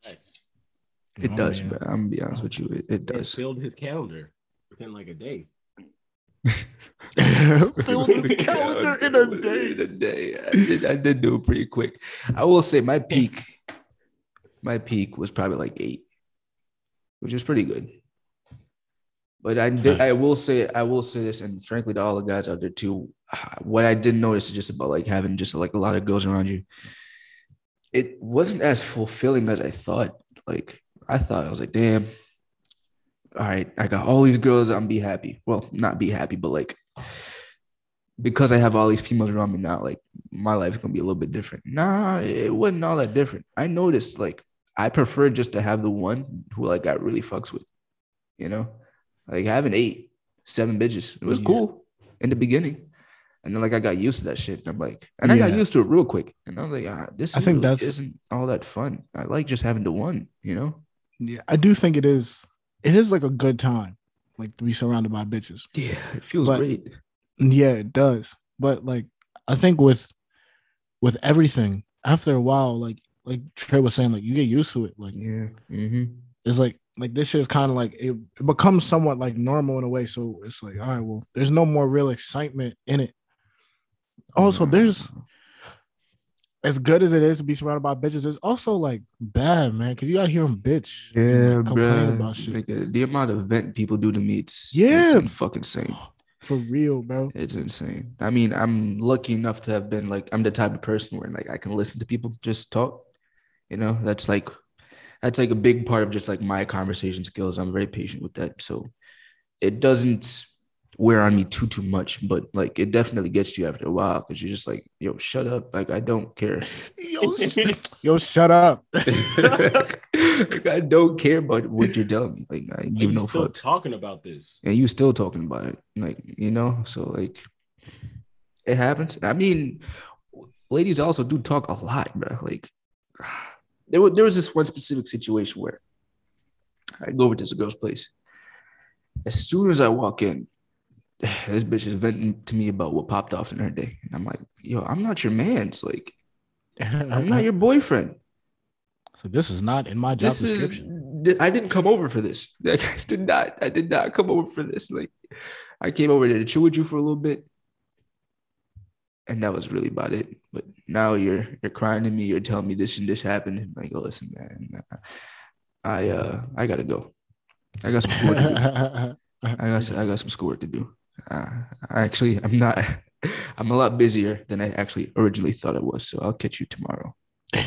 It Oh, does, man. bro. I'm gonna be honest with you. It, it It does. filled his calendar within like a day. Filled his calendar in a day. In a day. I did, I did do it pretty quick. I will say my peak, my peak was probably like eight, which is pretty good. But I did, I will say, I will say this, and frankly, to all the guys out there too, what I did notice is just about like having just like a lot of girls around you. It wasn't as fulfilling as I thought. Like I thought, I was like, damn, all right, I got all these girls, I'm be happy. Well, not be happy, but like because I have all these females around me now, like my life is gonna be a little bit different. Nah, it wasn't all that different. I noticed like I prefer just to have the one who like I really fucks with, you know, like having eight, seven bitches. It was Yeah. cool in the beginning. And then like I got used to that shit. And I'm like, and I got used to it real quick. And I was like, ah, this I think really that's- isn't all that fun. I like just having the one, you know? Yeah, I do think it is. It is like a good time, like to be surrounded by bitches. Yeah, it feels But- great. Yeah, it does. But like, I think with with everything, after a while, like like Trey was saying, like you get used to it. Like Yeah. Mm-hmm. it's like like this shit is kind of like it, it becomes somewhat like normal in a way. So it's like, all right, well, there's no more real excitement in it. Also, there's as good as it is to be surrounded by bitches, it's also like bad, man, because you gotta hear them bitch. Yeah, like, complain bro. about shit. The amount of vent people do to me, it's Yeah. it's fucking insane. For real, bro. It's insane. I mean, I'm lucky enough to have been like I'm the type of person where like I can listen to people just talk. You know, that's like that's like a big part of just like my conversation skills. I'm very patient with that, so it doesn't wear on me too too much. But like it definitely gets you after a while because you're just like, yo, shut up. Like I don't care. Yo, yo, shut up. like, I don't care about what you're telling me. Like I give no still fucks. talking about this. and you still talking about it like you know so like it happens i mean ladies also do talk a lot bro like there was, there was this one specific situation where i go over to this girl's place as soon as i walk in this bitch is venting to me about what popped off in her day and i'm like yo i'm not your man's like i'm not your boyfriend So this is not in my job this is description. th- I didn't come over for this. Like, I did not. I did not come over for this. Like, I came over there to chill with you for a little bit, and that was really about it. But now you're you're crying to me. You're telling me this and this happened. I'm like, oh, listen, man, I uh I gotta go. I got some schoolwork to do. I got some, I got some schoolwork to do. Uh, I actually, I'm not. I'm a lot busier than I actually originally thought I was. So I'll catch you tomorrow.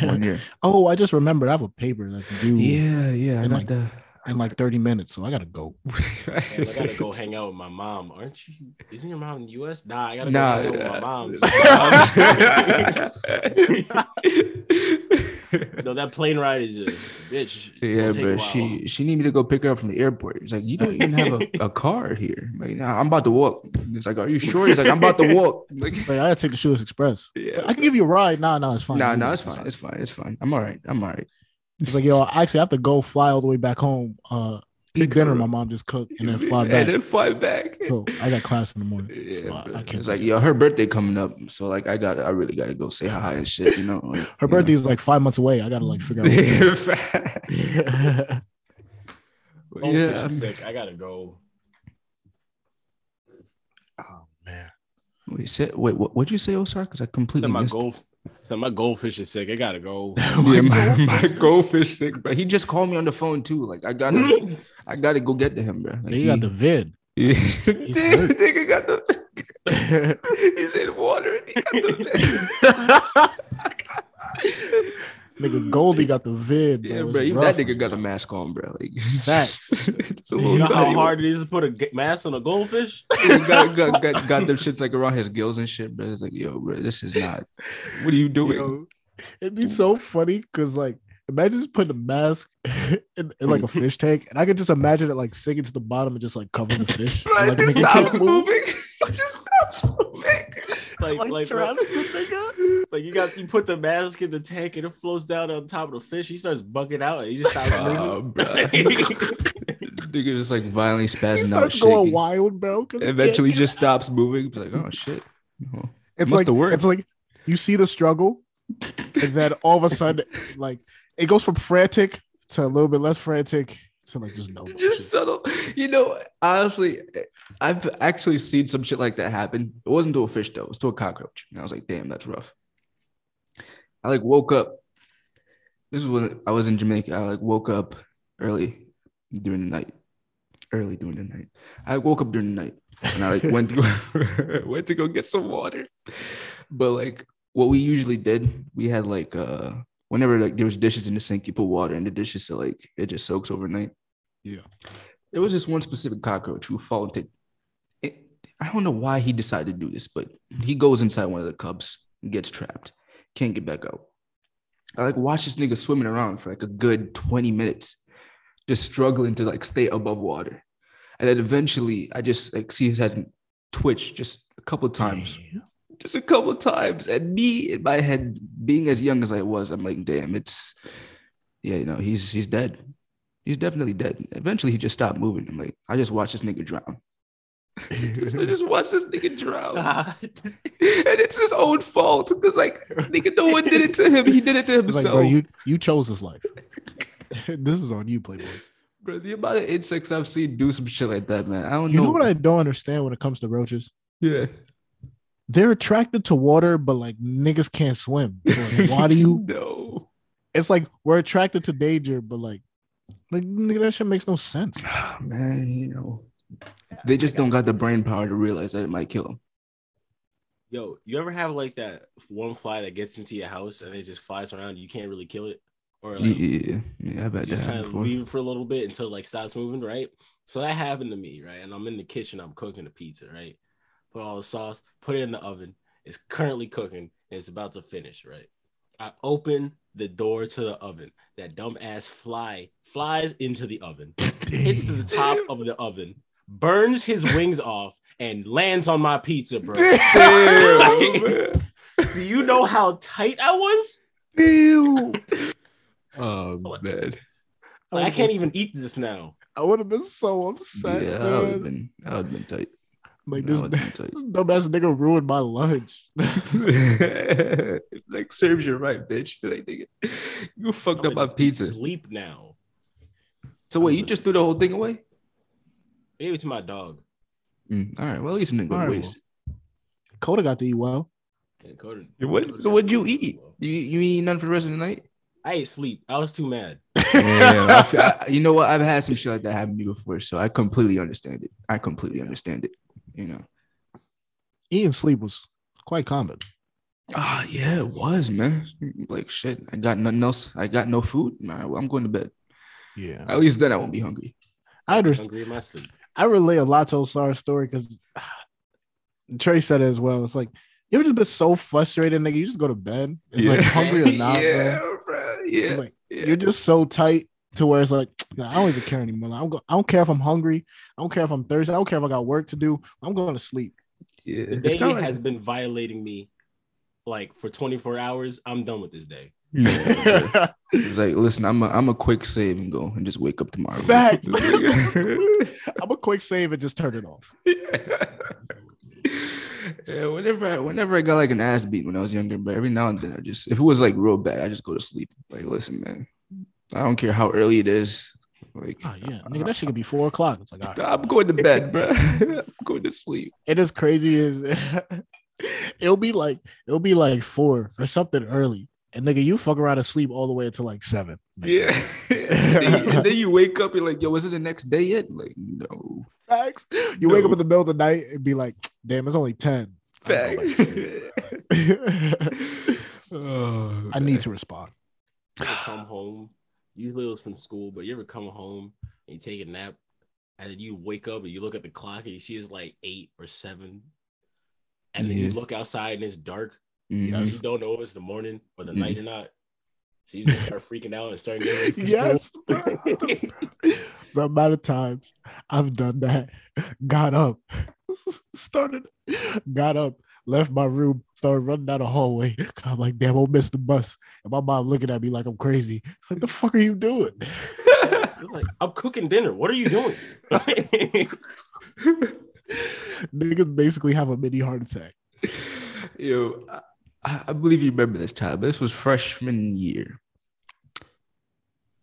One year. oh, I just remembered I have a paper that's due yeah, yeah. I got like- the. In like 30 minutes, so I gotta go. I gotta go hang out with my mom. Aren't you? Isn't your mom in the U.S.? Nah, I gotta Nah, go hang out with my mom. no, that plane ride is a, it's a bitch. It's yeah, gonna take a bro. while. She she need me to go pick her up from the airport. It's like you don't even have a, a car here. Like, nah, I'm about to walk. It's like, are you sure? He's like, I'm about to walk. Like, Like, I gotta take the Shoeless Express. yeah. So I can give you a ride. Nah, nah, it's fine. Nah, nah, it's fine. It's fine. It's fine. I'm all right. I'm all right. It's like, yo, I actually have to go fly all the way back home, uh, eat dinner my mom just cooked, and then fly back. And then fly back. so I got class in the morning. Yeah, so I. I can't. it's like, yo, her birthday coming up. So like I gotta I really gotta go say hi and shit, you know. Like, her you birthday is like five months away. I gotta like figure out. what- know. Oh, yeah. shit's I'm- sick. I gotta go. oh man. Wait, say, wait, what what'd you say, Osar? Because I completely Said my missed. gold, said my goldfish is sick. I gotta go. yeah, my, my goldfish sick, but He just called me on the phone too. Like I gotta, I gotta go get to him, bro. Like, you got the vid. yeah. hurt. nigga got the. he said water. He got the. Nigga Goldie got the vid. Bro. yeah, bro. Even rough. that nigga got a mask on, bro. Like Facts. it's a You little You know how hard it is to put a mask on a goldfish? Got, got, got, got them shits like around his gills and shit, bro. It's like, yo, bro, this is not. What are you doing? Yo, it'd be so funny because like imagine just putting a mask in, in like a fish tank, and I could just imagine it like sinking to the bottom and just like covering the fish. Bro, And, it like, just stops can't moving. It just stops moving. Like, Like, like, bro, Travis nigga. like you got you put the mask in the tank and it floats down on top of the fish. He starts bugging out and he just stops Oh, moving. bro. Nigga just like violently He spazzing out, starts going shaking. wild, bro. 'cause he Eventually, just stops moving. Be like, oh shit. Oh. it's like it's like you see the struggle, and then all of a sudden, like it goes from frantic to a little bit less frantic to like just no. just subtle. You know, honestly, I've actually seen some shit like that happen. It wasn't to a fish though; it was to a cockroach. And I was like, damn, that's rough. I like woke up. This is when I was in Jamaica. I like woke up early during the night. Early during the night. I woke up during the night and I like went to go, went to go get some water. But like what we usually did, we had like uh whenever like there was dishes in the sink, you put water in the dishes so like it just soaks overnight. Yeah. There was this one specific cockroach who fall into it, I don't know why he decided to do this, but he goes inside one of the cubs and gets trapped, can't get back out. I like watch this nigga swimming around for like a good 20 minutes, just struggling to like stay above water. And then eventually I just like see his head twitch just a couple of times just a couple times. And me in my head, being as young as I was, I'm like, damn, it's yeah, you know, he's he's dead. He's definitely dead. Eventually he just stopped moving. I'm like, I just watched this nigga drown. I just watched this nigga drown. and it's his own fault. Because like nigga, no one did it to him. He did it to himself. like, bro, you you chose this life. this is on you, Playboy. Bro, the amount of insects I've seen do some shit like that, man. I don't You know. know what I don't understand when it comes to roaches? yeah. They're attracted to water, but like niggas can't swim. So, like, why do you? no. It's like we're attracted to danger, but like, like nigga, that shit makes no sense. Ah, man, you know. They just don't got the brain power to realize that it might kill them. Yo, you ever have like that one fly that gets into your house and it just flies around? You can't really kill it, or like Yeah, yeah, I've you just kind of leave it for a little bit until it like stops moving, right? So that happened to me, right? And I'm in the kitchen, I'm cooking a pizza, right? Put all the sauce, put it in the oven. It's currently cooking, and it's about to finish, right? I open the door to the oven. That dumb ass fly flies into the oven, hits to the top of the oven, burns his wings off, and lands on my pizza, bro. Damn. Do you know how tight I was? Ew. oh man. Like, I can't even eat this now. I would have been so upset, yeah, that would have man. been that would have been tight. Like That this, would've been this dumbass nigga ruined my lunch. like serves you right, bitch. Like nigga, you fucked I'ma up my pizza. Sleep now. So wait, you just threw the whole thing away? I gave it to my dog. Mm, all right. Well, at least in a good All right, waste. Coda got to eat well. And Coda- What, Coda so what'd you the- eat? You you eat none for the rest of the night? I ate sleep. I was too mad. Yeah, I feel- I- you know what? I've had some shit like that happen to me before, so I completely understand it. I completely understand it. You know. Eating sleep was quite common. Ah, yeah, it was, man. Like shit. I got nothing else. I got no food. Nah, I'm going to bed. Yeah, At least then I won't be hungry. I understand. Hungry in my sleep. I relate a lot to Osara's story because Trey said it as well. It's like you ever just been so frustrated, nigga. You just go to bed. It's like hungry or not, yeah, bro. bro. Yeah. It's like yeah. you're just so tight to where it's like I don't even care anymore. Like, I'm go- I don't care if I'm hungry. I don't care if I'm thirsty. I don't care if I got work to do. I'm going to sleep. yeah. The day kinda like- has been violating me like for 24 hours. I'm done with this day. Yeah. It's like, listen, I'm a, I'm a quick save and go and just wake up tomorrow. Facts. I'm a quick save and just turn it off. yeah, whenever I, whenever I got like an ass beat when I was younger, but every now and then I just if it was like real bad, I just go to sleep. Like, listen, man, I don't care how early it is. Like, Oh yeah, nigga, that shit could be four o'clock. It's like all right. I'm going to bed, bro. I'm going to sleep. it is crazy is it'll be like it'll be like four or something early. And nigga, you fuck around and sleep all the way until like seven. Yeah. and, then you, and then you wake up, you're like, yo, was it the next day yet? Like, no. Facts. You wake up in the middle of the night and be like, damn, it's only 10. I gotta go back to Facts. sleep. oh, I need to respond. You come home, usually it was from school, but you ever come home and you take a nap and then you wake up and you look at the clock and you see it's like eight or seven. And then you look outside and it's dark. Mhm. You don't know if it's the morning or the Mhm. night or not. So you just start freaking out and start getting Yes. the amount of times I've done that, got up, started, got up, left my room, started running down the hallway. I'm like, damn, I'll miss the bus. And my mom looking at me like I'm crazy. Like, the fuck are you doing? You're like, I'm cooking dinner. What are you doing? Niggas basically have a mini heart attack. Yo, I, I believe you remember this time. This was freshman year.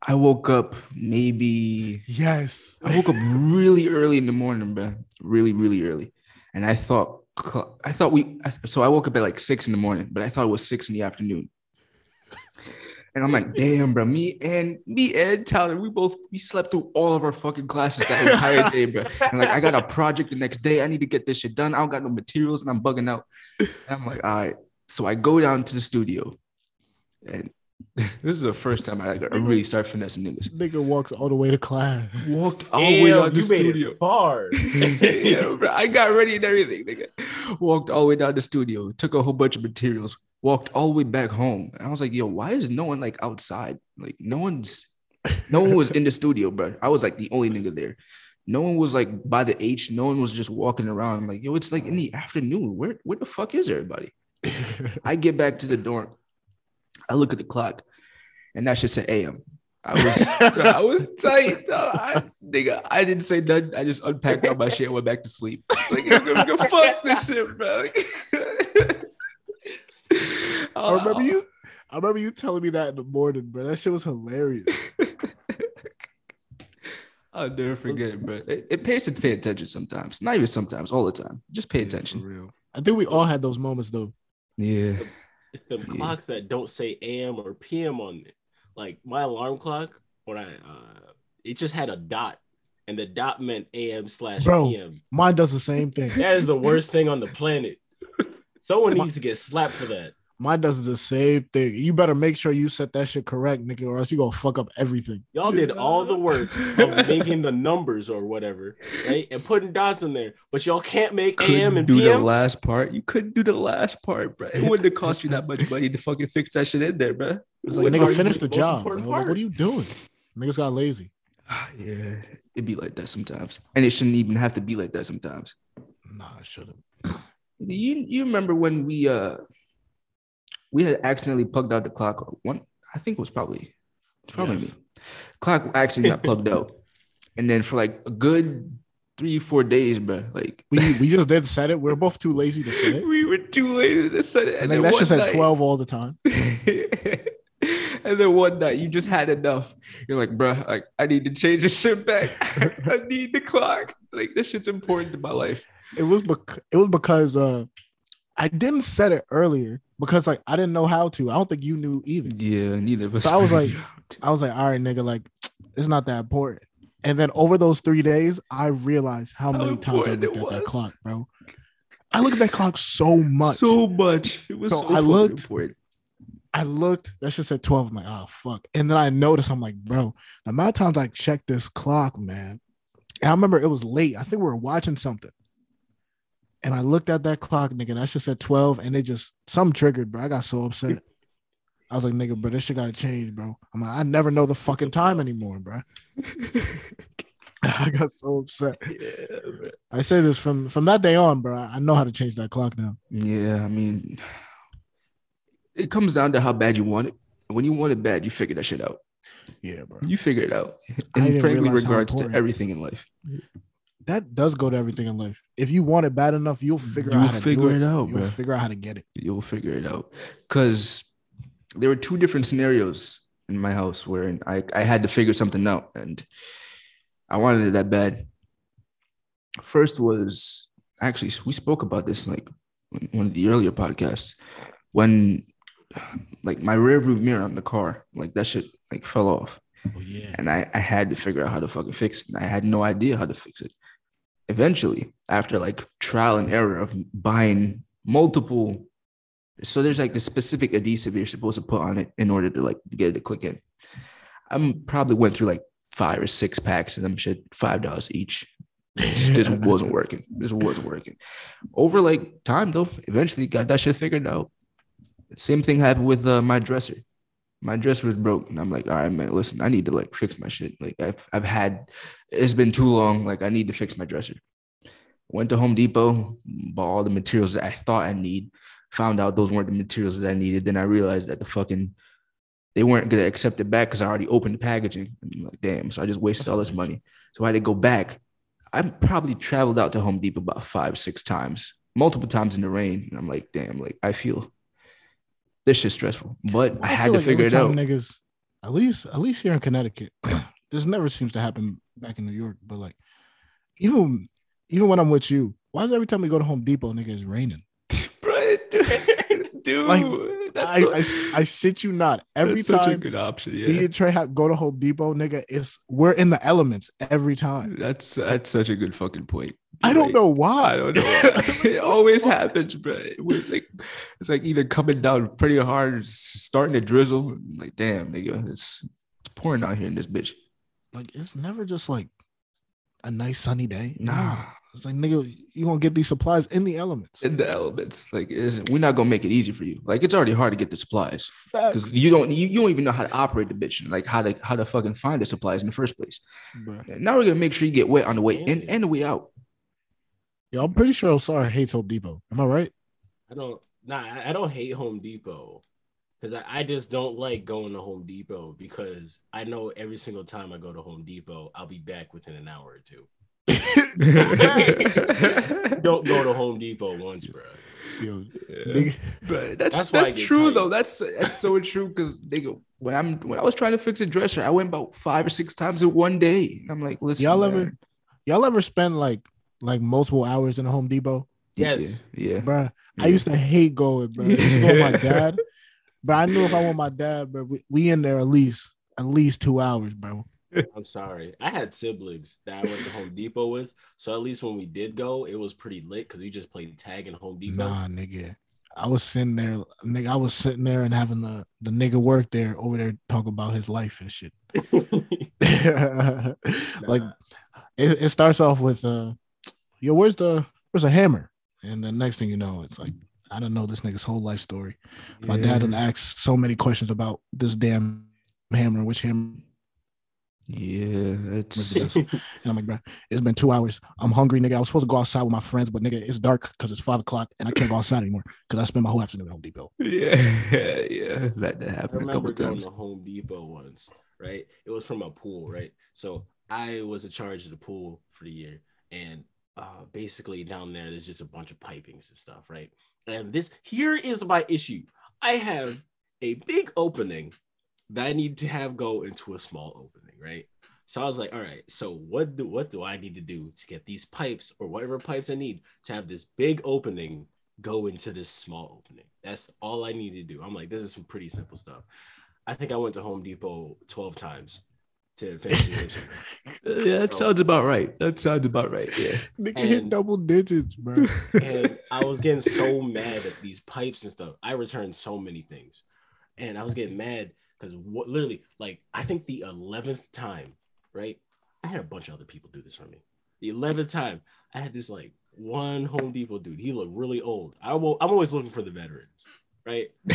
I woke up maybe Yes. I woke up really early in the morning, bro. Really, really early. And I thought cl- I thought we so I woke up at like six in the morning, but I thought it was six in the afternoon. And I'm like, damn, bro. Me and me and Tyler, we both we slept through all of our fucking classes that entire day, bro. And like, I got a project the next day. I need to get this shit done. I don't got no materials, and I'm bugging out. And I'm like, all right. So I go down to the studio, and this is the first time I, like, I really start finessing niggas. Nigga walks all the way to class. Walked all the way down to you the made studio. it far. yeah, bro, I got ready and everything. Nigga. Walked all the way down the studio, took a whole bunch of materials, walked all the way back home. And I was like, yo, why is no one like outside? Like, no one's no one was in the studio, bro. I was like the only nigga there. No one was like by the H. No one was just walking around. I'm like, yo, it's like in the afternoon. Where where the fuck is everybody? I get back to the dorm. I look at the clock, and that shit said AM. I was I was tight. No, I, nigga, I didn't say nothing. I just unpacked all my shit and went back to sleep. Like, yo, go, go fuck this shit, bro. Like, I remember oh. you. I remember you telling me that in the morning, bro. That shit was hilarious. I'll never forget it, bro. It, it pays to pay attention sometimes. Not even sometimes, all the time. Just pay Yeah, attention. real. I think we all had those moments though. Yeah. It's the Yeah. clocks that don't say AM or PM on it. Like my alarm clock, when I uh it just had a dot, and the dot meant AM slash PM. Mine does the same thing. That is the worst thing on the planet. Someone needs to get slapped for that. Mine does the same thing. You better make sure you set that shit correct, nigga, or else you gonna fuck up everything. Y'all did all the work of making the numbers or whatever, right? And putting dots in there, but y'all can't make AM Couldn't and do the PM. last part. You couldn't do the last part, bro. It wouldn't have cost you that much money to fucking fix that shit in there, bro. It's like What nigga, finish the the job. Bro. Like, what are you doing? Niggas got lazy. yeah, it'd be like that sometimes, and it shouldn't even have to be like that sometimes. Nah, I shouldn't. You you remember when we uh we had accidentally plugged out the clock? One, I think it was probably it's probably Yes. me. Clock actually got plugged out, and then for like a good three four days, bro. Like We we just did set it. We are both too lazy to set it. we were too lazy to set it, And and then then that's just one at 12 all the time. and then one night you just had enough. You're like, bro, like I need to change this shit back. I need the clock. Like this shit's important to my life. It was bec- it was because uh I didn't set it earlier because like I didn't know how to. I don't think you knew either. Yeah, neither of us. So I was like, I was like, all right, nigga, like it's not that important. And then over those three days, I realized how How many times I looked at that clock, bro. I look at that clock so much. so much. It was So so, I looked- important. I looked, that shit said 12. I'm like, oh fuck. And then I noticed, I'm like, bro, the amount of times I checked this clock, man. And I remember it was late. I think we were watching something. And I looked at that clock, nigga. That shit said 12, and it just some triggered, bro. I got so upset. I was like, nigga, bro, this shit gotta change, bro. I'm like, I never know the fucking time anymore, bro. I got so upset. Yeah, bro. I say this from from that day on, bro. I know how to change that clock now. yeah. I mean, it comes down to how bad you want it. When you want it bad, you figure that shit out. Yeah, bro. You figure it out. I And frankly, regards to everything in life, That does go to everything in life. If you want it bad enough, you'll figure You'll out how to figure do it out, You'll bro. figure out how to get it. you'll figure it out. Because there were two different scenarios in my house where I, I had to figure something out and I wanted it that bad. First was actually, we spoke about this in like one of the earlier podcasts when like my rear view mirror on the car, like that shit like fell off. Oh yeah. and I, I had to figure out how to fucking fix it. And I had no idea how to fix it. Eventually, after like trial and error of buying multiple, so there's like the specific adhesive you're supposed to put on it in order to like get it to click in. I'm probably went through like five or six packs of them shit, five dollars each. This wasn't working. This wasn't working. Over like time though, eventually got that shit figured out. Same thing happened with uh, my dresser my dresser was broke and i'm like all right man listen i need to like fix my shit like i've, I've had it's been too long like i need to fix my dresser went to home depot bought all the materials that i thought i need found out those weren't the materials that i needed then i realized that the fucking they weren't gonna accept it back because I already opened the packaging. I'm like, damn. So I just wasted all this money. So I had to go back. I probably traveled out to Home Depot about five, six times, multiple times in the rain. And I'm like, damn, like I feel this shit's stressful. But I, had to like figure it out. Niggas, at least at least here in Connecticut, this never seems to happen back in New York. But like, even even when I'm with you, why is every time we go to Home Depot, nigga, it's raining? Bro, dude, dude, Like, that's, I, so- I I shit you not. Every that's such a time good option. me and Trey have, go to Home Depot, nigga, it's we're in the elements every time. That's that's such a good fucking point. I don't Like, know why. I don't know. it always happens, bro. It's like it's like either coming down pretty hard, starting to drizzle. I'm Like, damn, nigga, it's, it's pouring out here in this bitch. Like it's never just like a nice sunny day. Nah. It's like nigga, you gonna get these supplies in the elements. In the elements, like, it's, we're not gonna make it easy for you. Like, it's already hard to get the supplies because you don't you, you don't even know how to operate the bitch, and like how to how to fucking find the supplies in the first place. Bruh. Now we're gonna make sure you get wet on the way in and the way out. Yeah, I'm pretty sure Osara hates Home Depot. Am I right? I don't. Nah, I- I don't hate Home Depot because I, I just don't like going to Home Depot because I know every single time I go to Home Depot, I'll be back within an hour or two. Don't go to Home Depot once, bro. Yo, Yeah. nigga, But that's That's that's, why I get true tight. though. That's that's so true because nigga, when I'm when I was trying to fix a dresser, I went about five or six times in one day. And I'm like, listen, y'all man. ever y'all ever spend like like multiple hours in a Home Depot? Yes. yeah, yeah. Bruh, I used to hate going, bro. I used go with my dad. But I knew if I want my dad, bro, we, we in there at least at least two hours, bro. I'm sorry. I had siblings that I went to Home Depot with, so at least when we did go, it was pretty lit because we just played tag in Home Depot. Nah, nigga. I was sitting there, nigga. I was sitting there and having the the nigga work there over there talk about his life and shit. like Nah. it, it starts off with uh yo, where's the where's a hammer? And the next thing you know, it's like I don't know this nigga's whole life story. My dad done asked so many questions about this damn hammer, which hammer Yeah, it's the and I'm like, bro, it's been two hours. I'm hungry, nigga. I was supposed to go outside with my friends, but nigga, it's dark because it's five o'clock and I can't go outside anymore because I spent my whole afternoon at Home Depot. yeah, yeah. That that I happened a remember couple going times. to Home Depot once, right? It was from a pool, right? So I was in charge of the pool for the year, and uh, basically down there, there's just a bunch of pipings and stuff, right? And this here is my issue: I have a big opening that I need to have go into a small opening, right? So I was like, all right, so what do what do I need to do to get these pipes or whatever pipes I need to have this big opening go into this small opening? That's all I need to do. I'm like, this is some pretty simple stuff. I think I went to Home Depot 12 times to finish the issue. Yeah, that sounds about right. That sounds about right. Yeah. Nigga hit double digits, bro. and I was getting so mad at these pipes and stuff. I returned so many things, and I was getting mad because what literally, like, I think the eleventh time, right? I had a bunch of other people do this for me. The eleventh time, I had this like one Home Depot dude. He looked really old. I will, I'm always looking for the veterans, right? the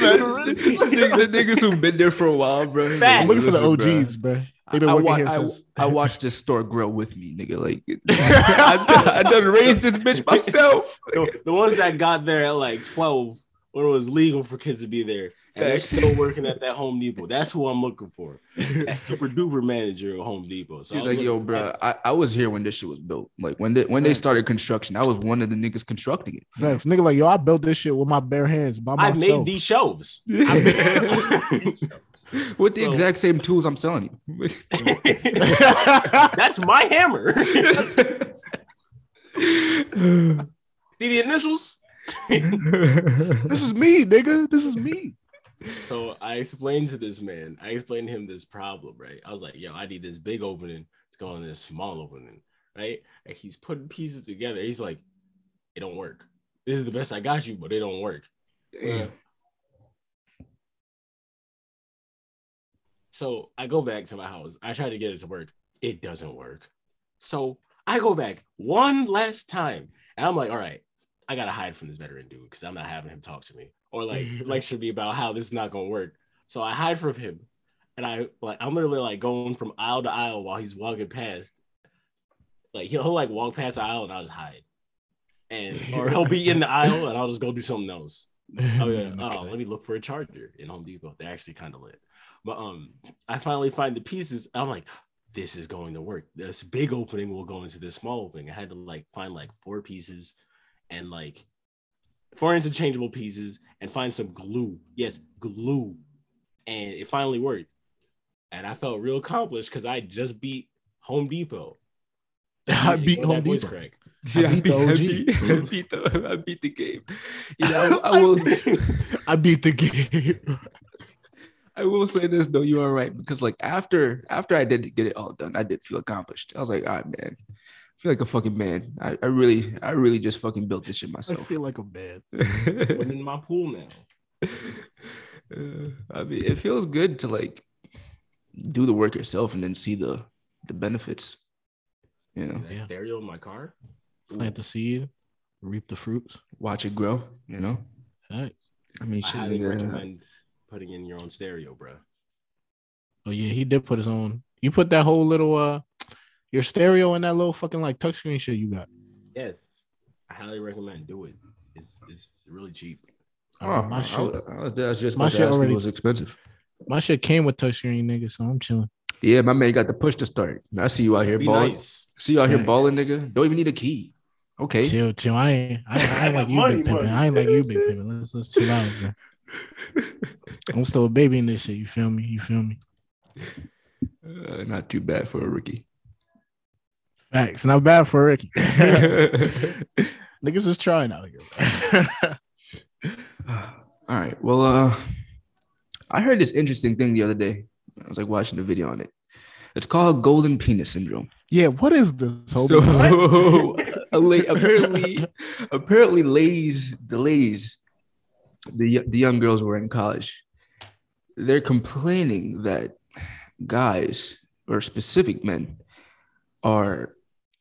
veterans. the niggas who've been there for a while, bro. Facts. I'm looking for the Listen, bro. OGs, bro. They've I, working wa- here I. I watched this store grow with me, nigga. Like I, I done raised this bitch myself. the, the ones that got there at like 12 when it was legal for kids to be there and they're still working at that Home Depot. That's who I'm looking for. That super duper manager of Home Depot. So He was I like, "Yo, bro. I, I was here when this shit was built. Like when they when they started construction, I was one of the niggas constructing it. Thanks. nigga, like yo, I built this shit with my bare hands by myself. I myself. made these shelves. I With the So- exact same tools I'm selling you. That's my hammer. See the initials? this is me, nigga. This is me. So I explained to this man, I explained to him this problem, right? I was like, yo, I need this big opening to go in this small opening, right? And he's putting pieces together. He's like, it don't work. This is the best I got you, but it don't work. Damn. Uh, so I go back to my house. I try to get it to work. It doesn't work. So I go back one last time. And I'm like, all right, I gotta hide from this veteran dude because I'm not having him talk to me or like lecture me about how this is not gonna work. So I hide from him. And I like I'm literally like going from aisle to aisle while he's walking past. Like he'll, he'll like walk past the aisle and I'll just hide. And or he'll be in the aisle and I'll just go do something else. Oh yeah. Oh, let me look for a charger in Home Depot. They're actually kind of lit. But um, I finally find the pieces. I'm like, this is going to work. This big opening will go into this small opening. I had to like find like four pieces and like four interchangeable pieces and find some glue. Yes, glue. And it finally worked. And I felt real accomplished because I just beat Home Depot. I beat Home Depot. crack. Yeah, beat the I beat, I beat the I beat the game. You know, I, I will I beat the game. I will say this though, you are right because like after after I did get it all done, I did feel accomplished. I was like, all right, man, I feel like a fucking man. I, I really I really just fucking built this shit myself. I feel like a man. I'm in my pool now. Uh, I mean, it feels good to like do the work yourself and then see the the benefits. You know, That Yeah. stereo in my car. Plant the seed, reap the fruits. watch it grow. You know, Facts. I mean, I highly nigga, recommend putting in your own stereo, bro. Oh yeah, he did put his own. You put that whole little uh your stereo and that little fucking like touchscreen shit you got. Yes, I highly recommend do it. It's, it's really cheap. Oh, my shit, was- I I was just my shit already- was expensive. my shit came with touchscreen, nigga. So I'm chilling. Yeah, my man got the push to start. I see you out here Be balling. nice. See you out here Facts. balling, nigga. Don't even need a key. Okay. Chill, chill. I ain't, I, ain't- I ain't like you, Money, big pimpin'. I ain't like you, big pimpin'. Let's let's chill out, man. I'm still a baby in this shit. You feel me? You feel me? Uh, not too bad for a rookie. Facts. Not bad for Ricky. Niggas is trying out here. All right. Well, uh, I heard this interesting thing the other day. I was like watching the video on it. It's called golden penis syndrome. yeah. What is this? Hope? So apparently, apparently, ladies, the ladies, the the young girls who are in college, they're complaining that guys or specific men are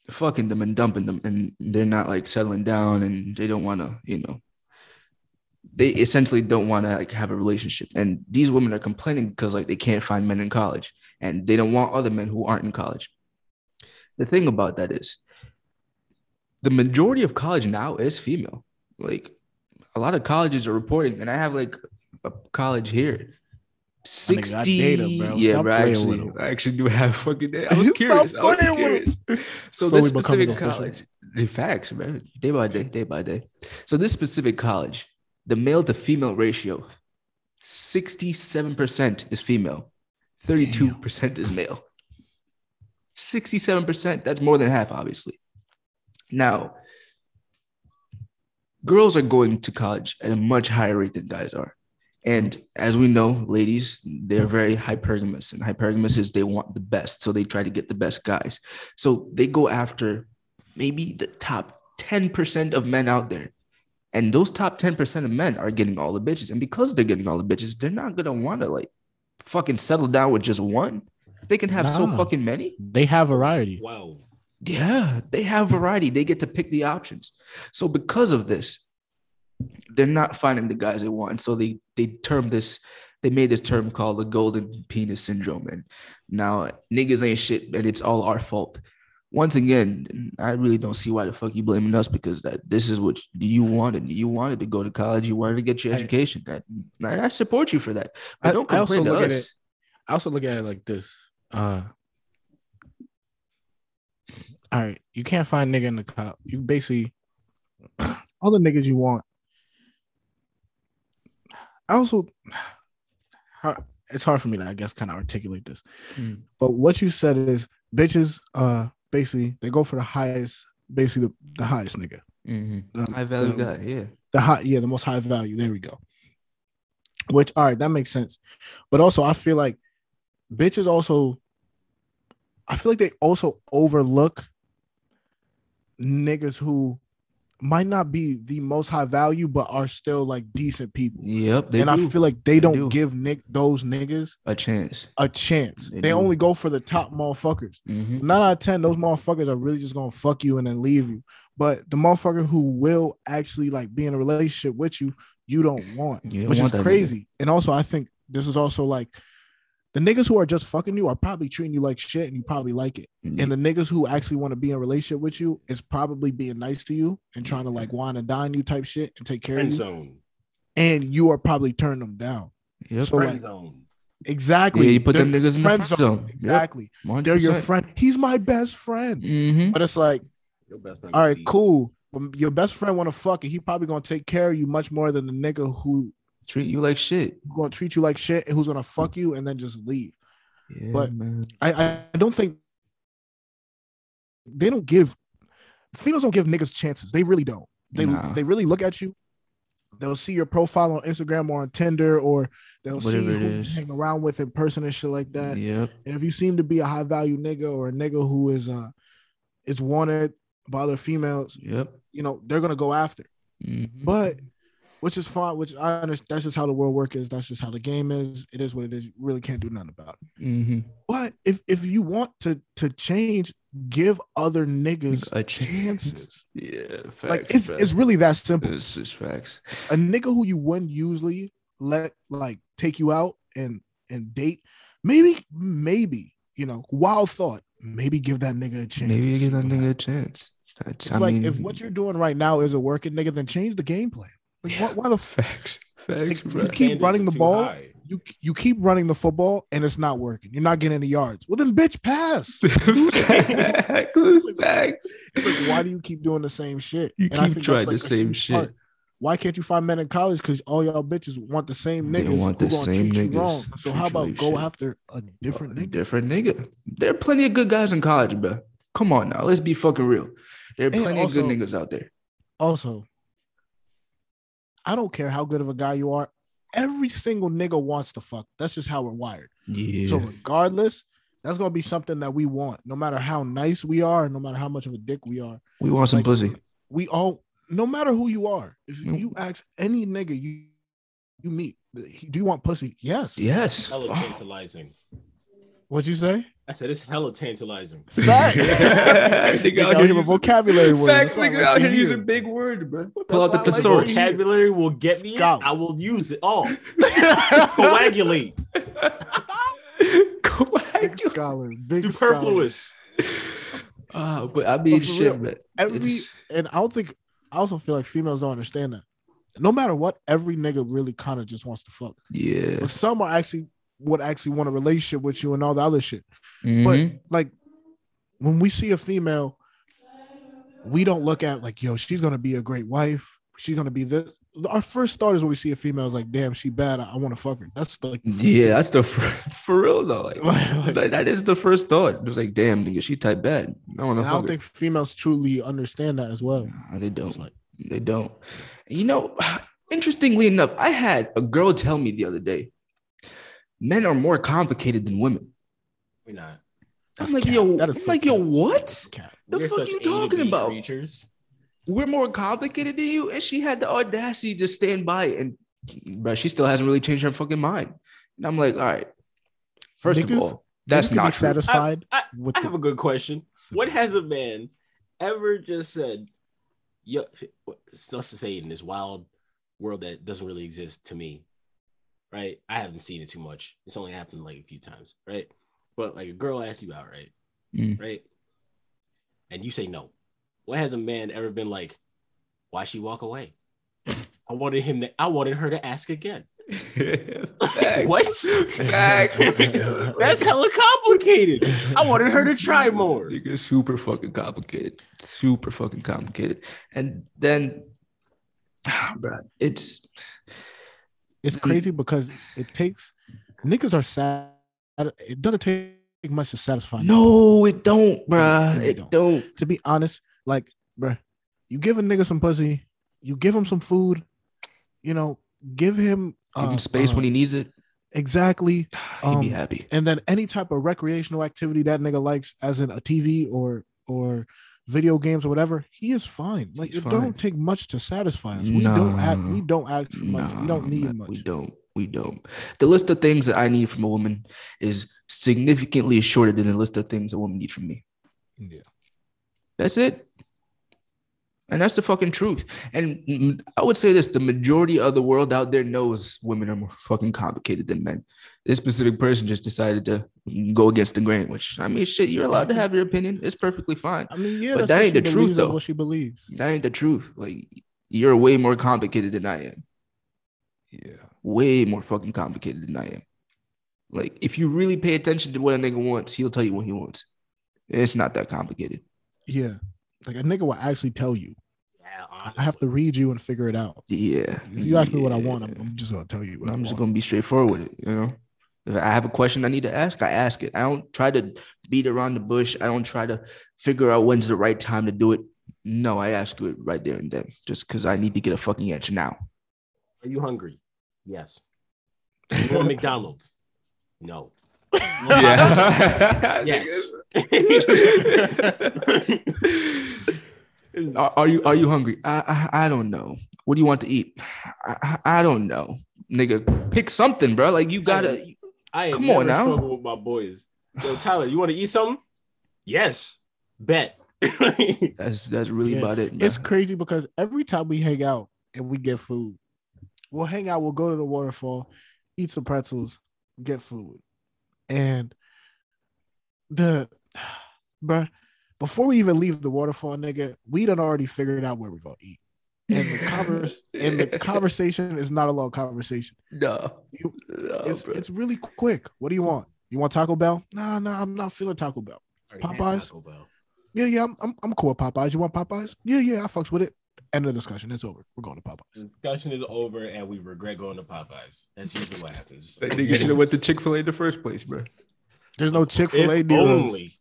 fucking them and dumping them, and they're not like settling down, and they don't want to, you know. They essentially don't want to like have a relationship, and these women are complaining because like they can't find men in college, and they don't want other men who aren't in college. The thing about that is, the majority of college now is female. Like a lot of colleges are reporting, and I have like a college here. That nigga got 60 data, bro. Yeah, Stop bro. I actually. I actually do have fucking data. I was curious. I was curious. So Slowly this specific college, the facts, man, day by day, day by day. So this specific college, the male to female ratio, sixty-seven percent is female, thirty-two percent is male. Sixty-seven percent. That's more than half, obviously. Now, girls are going to college at a much higher rate than guys are. And as we know, ladies, they're very hypergamous, and hypergamous is they want the best, so they try to get the best guys. So they go after maybe the top 10% of men out there. And those top 10% of men are getting all the bitches. And because they're getting all the bitches, they're not gonna want to like fucking settle down with just one. They can have so fucking many. They have variety. Wow. Yeah, they have variety. They get to pick the options. So because of this, they're not finding the guys they want. So they they term this, they made this term called the golden penis syndrome. And now niggas ain't shit, and it's all our fault. Once again, I really don't see why the fuck you blaming us because that this is what you wanted. You wanted to go to college. You wanted to get your I- education. That I, I support you for that. But I- don't I also complain to look at us. it- I also look at it like this. Uh all right, you can't find nigga in the cop. You basically all the niggas you want. I also it's hard for me to I guess kind of articulate this. Mm. But what you said is bitches uh basically they go for the highest basically the, the highest nigga. Mm-hmm. The- High value the- guy. Yeah. the high yeah the most high value there we go which all right that makes sense but also i feel like bitches also i feel like they also overlook niggas who might not be the most high value but are still like decent people Yep. They and i feel like they, They don't do. give nick those niggas a chance. a chance They they, only go for the top motherfuckers Mhm. nine out of ten, those motherfuckers are really just gonna fuck you and then leave you. But the motherfucker who will actually like be in a relationship with you, you don't want, You don't which want is that nigga. crazy. And also, I think this is also like the niggas who are just fucking you are probably treating you like shit, and you probably like it. And the niggas who actually want to be in a relationship with you is probably being nice to you and trying to like wine and dine you type shit and take care of you. zone. and you are probably turning them down. Yep. So Friend like zone. exactly, Yeah, you put them They're niggas in the friend zone. Yep. Exactly, they're your friend. He's my best friend, Mm-hmm. but it's like, Your best friend all would right, be- cool. When your best friend want to fuck, and he probably gonna take care of you much more than the nigga who Treat you like shit. gonna treat you like shit who's gonna fuck you and then just leave. Yeah, But- man. I, I don't think they don't give females don't give niggas chances. They really don't. They Nah. they really look at you. They'll see your profile on Instagram or on Tinder, or they'll see Whatever who you hang around with in person and shit like that. Yep. And if you seem to be a high value nigga or a nigga who is uh is wanted by other females, Yep. you know they're gonna go after. Mhm. But which is fine. Which I understand. That's just how the world work is. That's just how the game is. It is what it is. You really can't do nothing about it. Mhm. But if if you want to to change, give other niggas a chance. chances. Yeah, facts. Like it's facts. it's really that simple. It's facts. A nigga who you wouldn't usually let like take you out and and date, maybe maybe you know wild thought. Maybe give that nigga a chance. Maybe you give that nigga a chance. That's, It's I like mean, if what you're doing right now is a working nigga, then change the game plan. Like Yeah. why, why the f- facts, facts, Like, you keep running the ball. high. you you keep running the football and it's not working. You're not getting any yards. Well then, bitch, pass. facts, facts. Like, why do you keep doing the same shit? You And I keep think trying that's, the same shit. part. Why can't you find men in college? Because all y'all bitches want the same They niggas want the same niggas, wrong. So treat how about go shit. after a different nigga? Different nigga. There are plenty of good guys in college, bro. Come on now, let's be fucking real. There are plenty also- of good niggas out there. Also, I don't care how good of a guy you are. Every single nigga wants to fuck. That's just how we're wired. Yeah. So regardless, that's gonna be something that we want, no matter how nice we are, no matter how much of a dick we are. we want some like, pussy. We all, no matter who you are, if Mm. you ask any nigga you you meet, do you want pussy? Yes. Yes. Hella Oh. What'd you say? I said it's hella tantalizing. Facts. Nigga Nigga out out here here using- vocabulary words. Facts, That's why nigga out here using big words, bro. Pull out the I like thesaurus. Vocabulary will get me. Scout. I will use it all. Coagulate. Big scholar, big scholar. Superfluous. Uh, but I mean, But shit, real, man. Every and I don't think I also feel like females don't understand that. No matter what, every nigga really kind of just wants to fuck. yeah. But some are actually would actually want a relationship with you and all the other shit. Mhm. Like when we see a female, we don't look at like, yo, she's gonna be a great wife. She's gonna be this. Our first thought is when we see a female is like, damn, she bad. I, want to fuck her. That's like, the first Yeah, that's the fir- for real though. Like, Like- that- that is the first thought. It was like, damn, nigga, she type bad. I want to I don't her. think females truly understand that as well. Nah, they don't. Like- they don't. You know, interestingly enough, I had a girl tell me the other day, men are more complicated than women. We're not. That's I'm like, cap. yo, That I'm so like, yo, what? The We're fuck you talking B about? Creatures. We're more complicated than you, and she had the audacity to stand by it, and but she still hasn't really changed her fucking mind. And I'm like, all right. First Niggas- of all, that's not true. satisfied I- with I the, have a good question. When has a man ever just said, "Yo, it's not to say in this wild world that doesn't really exist to me, right? I haven't seen it too much. It's only happened like a few times, right? But like a girl asks you out, right? Mm. Right? And you say no. What has a man ever been like, "Why she walk away?" I wanted him to. I wanted her to ask again. Facts. What? Facts. That's hella complicated. I wanted her to try more. Nigga, super fucking complicated. Super fucking complicated. And then, bro, it's it's crazy because it takes niggas are sad. It doesn't take much to satisfy. no, it don't, bro. And It don't. don't. to be honest, like, bruh, you give a nigga some pussy, you give him some food, you know, give him Give uh, him space uh, when he needs it. exactly, He'd be um, happy. and then any type of recreational activity that nigga likes, as in a TV or or video games or whatever, he is fine. Like He's it fine. don't take much to satisfy us. We don't act. We don't act for much. we don't need man, much. We don't. We don't. The list of things that I need from a woman is significantly shorter than the list of things a woman needs from me. Yeah. That's it. And that's the fucking truth. And I would say this the majority of the world out there knows women are more fucking complicated than men. This specific person just decided to go against the grain, which I mean, shit, you're allowed to have your opinion. It's perfectly fine. I mean, yeah, But that ain't the truth, though. What she believes. That ain't the truth. Like, you're way more complicated than I am. Yeah. Way more fucking complicated than I am. Like, if you really pay attention to what a nigga wants, he'll tell you what he wants. It's not that complicated. Yeah. Like a nigga will actually tell you. Yeah, I have to read you and figure it out. Yeah. If you ask me what I want, I'm, I'm just gonna tell you what I'm I just gonna be straightforward with it, you know. If I have a question I need to ask, I ask it. I don't try to beat around the bush. I don't try to figure out when's the right time to do it. No, I ask you it right there and then, just because I need to get a fucking answer now. Are you hungry? Yes. You want McDonald's? No. Yeah. Yes. are, are you are you hungry? I, I I don't know. What do you want to eat? I, I I don't know. Nigga, pick something, bro. Like you gotta. I ain't Come on now. struggle with my boys. Yo, Tyler, you want to eat something? Yes. Bet. That's that's really Yeah. about it. Bro. It's crazy because every time we hang out and we get food, we'll hang out, we'll go to the waterfall, eat some pretzels, get food. And the bruh, before we even leave the waterfall, nigga, we done already figured out where we're gonna eat. And the converse and the conversation is not a long conversation. no. You- No, It's bro. it's really quick. What do you want? You want Taco Bell? Nah, nah, I'm not feeling Taco Bell. Popeyes? Taco Bell. Yeah, yeah, I'm I'm, I'm cool with Popeyes. You want Popeyes? Yeah, yeah, I fucks with it. End of discussion. It's over. We're going to Popeyes. The discussion is over, and we regret going to Popeyes. That's usually what happens. That nigga should have went to Chick Fil A in the first place, bro. There's no Chick Fil A If near us. only.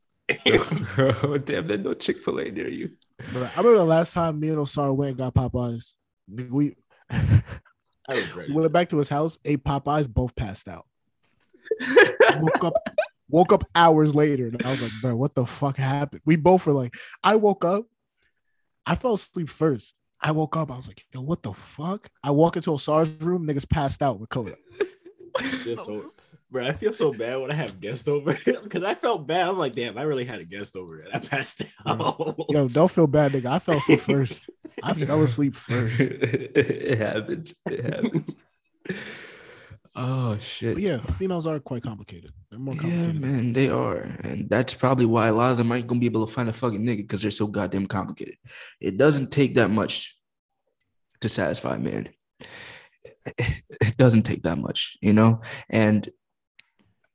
oh, damn, there's no Chick Fil A near you. Bro, I remember the last time me and Osar went and got Popeyes. We we went back to his house, ate Popeyes, both passed out. woke up, woke up hours later, and I was like, bro, what the fuck happened? We both were like, I woke up, I fell asleep first. I woke up, I was like, yo, what the fuck? I walk into Osar's room, niggas passed out with Coda. I so, bro, I feel so bad when I have guests over because I felt bad. I'm like, damn, I really had a guest over and I passed out. Yo, don't feel bad, nigga. I fell asleep first. I fell asleep first. it happened. It happens. Oh shit. But yeah, females are quite complicated. They're more complicated. Yeah, man, they are, and that's probably why a lot of them aren't gonna be able to find a fucking nigga because they're so goddamn complicated. It doesn't take that much to satisfy a man. It doesn't take that much, you know. And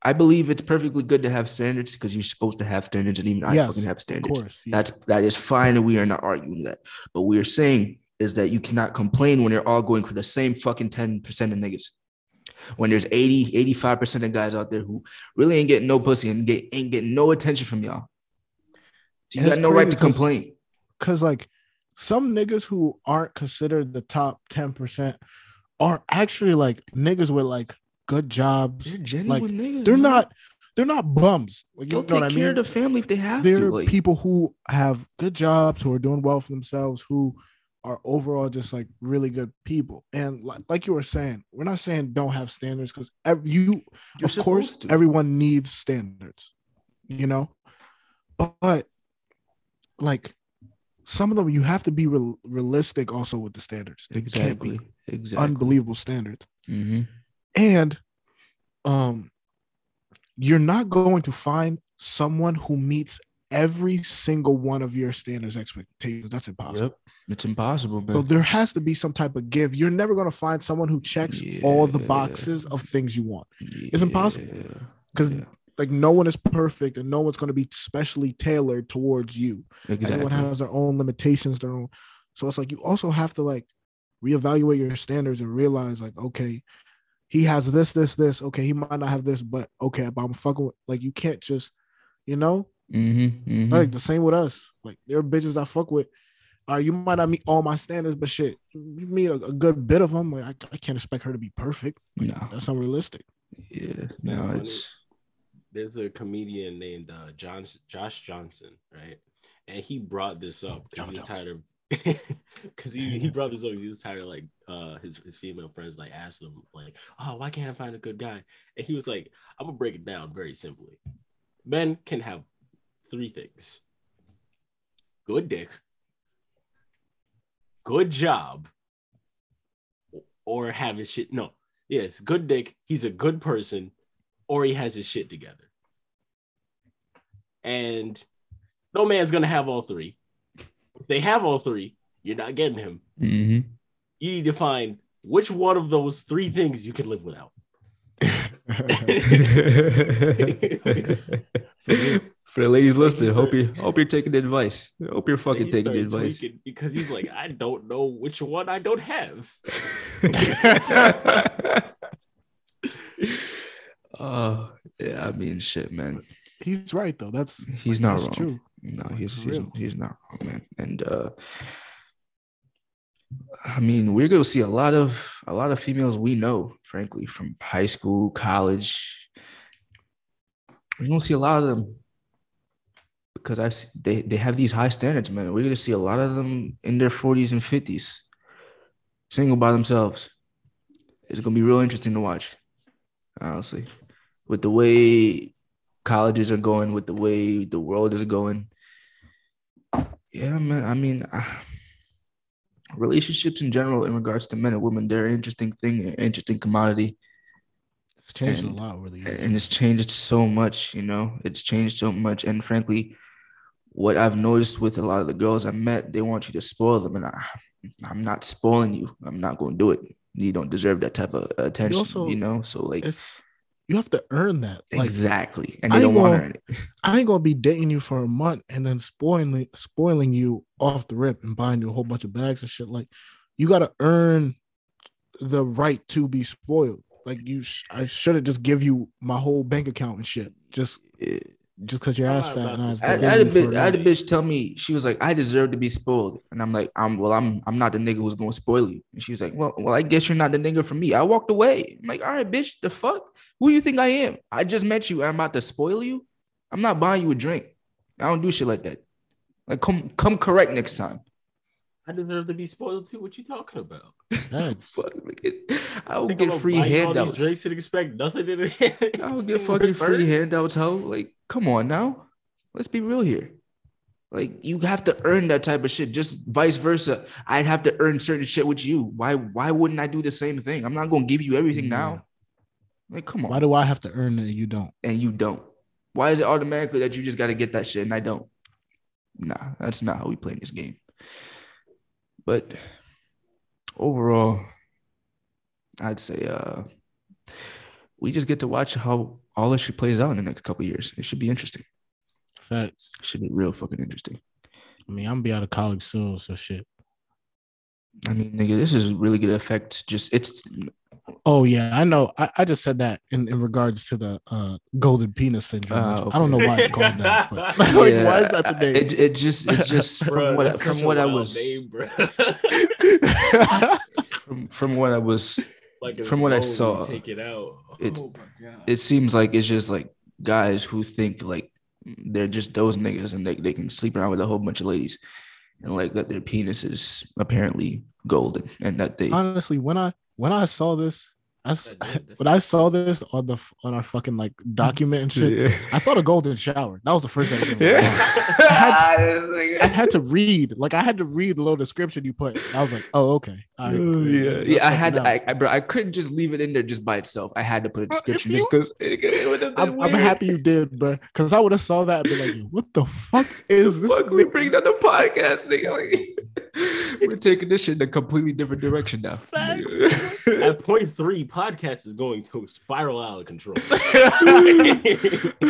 I believe it's perfectly good to have standards because you're supposed to have standards, and even I fucking have Of standards. course. yeah. That's that is fine, and we are not arguing that. But we are saying is that you cannot complain when you're all going for the same fucking 10% of niggas. When there's 80, 85% of guys out there who really ain't getting no pussy and get, ain't getting no attention from y'all. So you got no right to complain. Cause like some niggas who aren't considered the top 10% are actually like niggas with like good jobs. They're genuine niggas. They're man. not they're not bums. Like, you They'll know take what I care mean? of the family if they have to They're to. Like, people who have good jobs, who are doing well for themselves, who are overall just like really good people. And like, like you were saying, we're not saying don't have standards because you, You're of course, to. everyone needs standards, you know, but, but like some of them, you have to be real, realistic also with the standards. They can't exactly. be Exactly. unbelievable standards. Mhm. And um you're not going to find someone who meets every single one of your standards expectations. That's impossible. Yep. It's impossible, man. So there has to be some type of give. You're never going to find someone who checks all the boxes of things you want. It's impossible. Because Yeah. like no one is perfect and no one's going to be specially tailored towards you. Exactly. Everyone has their own limitations, their own. So it's like you also have to like reevaluate your standards and realize like, okay, he has this, this, this. Okay, he might not have this, but okay, but I'm fucking with like you can't just, you know, Mhm, mhm. like the same with us. Like there are bitches I fuck with. All right, you might not meet all my standards, but shit, you meet a, a good bit of them. Like I, I can't expect her to be perfect. no. That's unrealistic. Yeah. Man, No, when it's There's a comedian named uh, John Josh Johnson, right? And he brought this up because John he tired of because he, he brought this up. He was tired of like uh his, his female friends like asking him like, oh, why can't I find a good guy? And he was like, I'm gonna break it down very simply. Men can have three things: good dick, good job, or have his shit. No, yes, good dick. He's a good person, or he has his shit together. And no man's gonna have all three. If they have all three, you're not getting him. Mhm. You need to find which one of those three things you can live without? For the ladies listening, hope you hope you're taking the advice. Hope you're fucking taking the advice. Because he's like, I don't know which one I don't have. Oh yeah, I mean shit, man. He's right though. That's He's not that's wrong. true. No, Like, he's he's, he's not wrong, man. And uh I mean, we're gonna see a lot of a lot of females we know, frankly, from high school, college. We're gonna see a lot of them because I they they have these high standards, man. We're gonna see a lot of them in their 40s and 50s, single by themselves. It's gonna be real interesting to watch, honestly, with the way colleges are going, with the way the world is going. Yeah, man. I mean, I- relationships in general, in regards to men and women, they're an interesting thing, an interesting commodity It's changed And- a lot, really. and it's changed so much you know it's changed so much and frankly what i've noticed with a lot of the girls i met they want you to spoil them and I, i'm not spoiling you i'm not going to do it you don't deserve that type of attention You, also- you know so like you have to earn that. Like exactly and I they ain't don't want to earn it I ain't gonna be dating you for a month and then spoiling spoiling you off the rip and buying you a whole bunch of bags and shit. Like you gotta earn the right to be spoiled. Like you, sh- I should have just give you my whole bank account and shit. Just Yeah. Just because your ass not fat and to I've I, I, had a dating you for bit, a I had a bitch tell me she was like, "I deserve to be spoiled," and I'm like, "I'm well, I'm I'm not the nigga who's gonna spoil you." And she's like, "Well, well, I guess you're not the nigga for me." I walked away. I'm like, "All right, bitch, the fuck? Who do you think I am? I just met you. I'm about to spoil you. I'm not buying you a drink. I don't do shit like that. Like, come come correct next time. I deserve to be spoiled too. What you talking about? Facts. Fuck, like, I will Think get free buy you all these handouts. drinks and expect nothing in it. I will get fucking free return? handouts, ho. Like, come on now. Let's be real here. Like, you have to earn that type of shit. Just vice versa. I'd have to earn certain shit with you. Why? Why wouldn't I do the same thing? I'm not gonna give you everything now. Like, come on. Why do I have to earn it and you don't? and you don't. Why is it automatically that you just got to get that shit and I don't? Nah, that's not how we play this game. But overall, I'd say uh we just get to watch how all this shit plays out in the next couple years. It should be interesting. Facts. It should be real fucking interesting. I mean, I'm gonna be out of college soon, so shit. I mean, nigga, this is really gonna affect just it's Oh yeah, I know. I, I just said that in, in regards to the uh, golden penis syndrome. Ah, which I don't know why it's called that, but like, why is that the name? It, it just it's just from Bruh, what I, that's from what I was name, from, from what I was like From what I saw, take it out. it's- oh my it seems like it's just like guys who think like they're just those niggas and they, they can sleep around with a whole bunch of ladies and like that their penis is apparently golden and that they honestly when i when i saw this I, when I saw this on the on our fucking like document and shit, I thought a golden shower. That was the first thing. I, came to. I had to read, like I had to read the little description you put. I was like, oh okay, All right, yeah, that's yeah. I had, something I. I, bro, I couldn't just leave it in there just by itself. I had to put a description you- just because it, would have been I'm, I'm happy you did, bro, because I would have saw that and be like, what the fuck is this? Fuck, we bring down the podcast, nigga. Like, we're taking this shit in a completely different direction now. Facts. At point three, podcast is going to spiral out of control.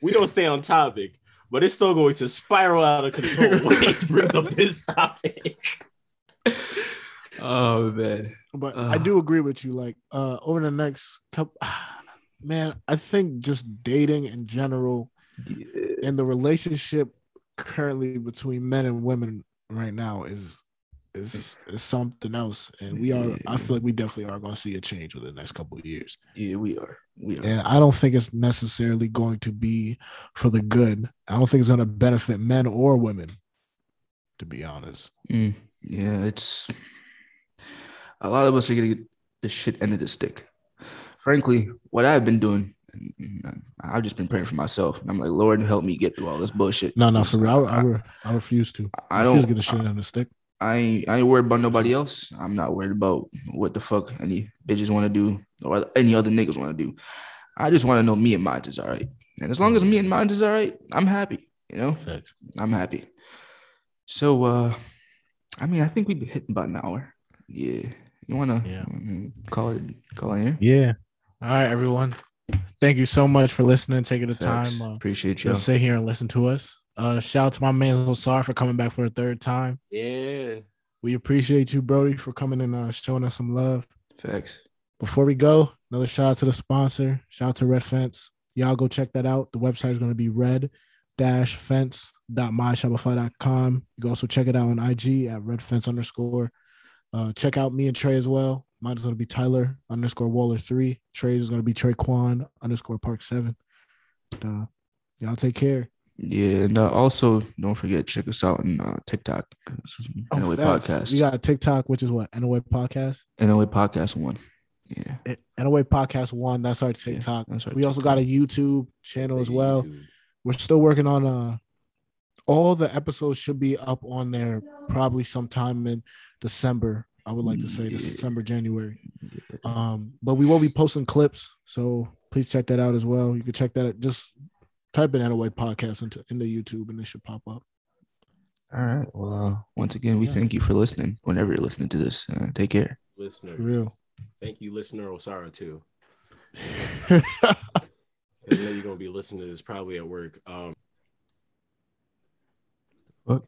we don't stay on topic, but it's still going to spiral out of control when he brings up this topic. oh man. But I do agree with you. Like uh over the next couple, man, I think just dating in general and the relationship currently between men and women right now is is is something else. And we are. I feel like we definitely are going to see a change within the next couple of years. Yeah, we are. We are. And I don't think it's necessarily going to be for the good. I don't think it's going to benefit men or women. To be honest, Mm, yeah, it's a lot of us are gonna get the shit end of the stick. Frankly, what I've been doing, I've just been praying for myself. And I'm like, Lord, help me get through all this bullshit. no, no, for real, I, I, I refuse to. I refuse don't to get the shit on the stick. I ain't, I ain't worried about nobody else. I'm not worried about what the fuck any bitches want to do or any other niggas want to do. I just want to know me and mine is all right. And as long as me and mine is all right, I'm happy. You know, Facts. I'm happy. So, uh, I mean, I think we've been hitting about an hour. Yeah. You wanna Yeah. mm, call it call it here? Yeah. All right, everyone. Thank you so much for listening, taking the Facts. time uh, Appreciate you. to sit here and listen to us. Uh, shout out to my man Losar for coming back for a third time. Yeah. We appreciate you, Brody, for coming and uh, showing us some love. Facts. Before we go, another shout out to the sponsor. Shout out to Red Fence. Y'all go check that out. The website is going to be red fence.myshopify.com. You can also check it out on IG at red fence underscore. Uh, check out me and Trey as well. Mine is going to be Tyler underscore Waller three. Trey's is going to be Trey Quan underscore Park seven. Uh, y'all take care. Yeah, and uh, also don't forget check us out on uh, TikTok. NOA facts. podcast. We got a TikTok, which is what? NOA Podcast? NOA podcast one. Yeah, Eh, NOA Podcast One. That's our TikTok. that's our we also got a YouTube channel as well. YouTube. we're still working on uh all the episodes should be up on there probably sometime in december i would like to say Yeah. december january um but we will be posting clips so please check that out as well you can check that out just type in NOA podcast into in the youtube and it should pop up All right. Well, uh, once again, we Yeah. thank you for listening. Whenever you're listening to this, uh, take care. Listener. for real Thank you, listener Osara, too. I know you're gonna be listening to this probably at work. Um Fuck.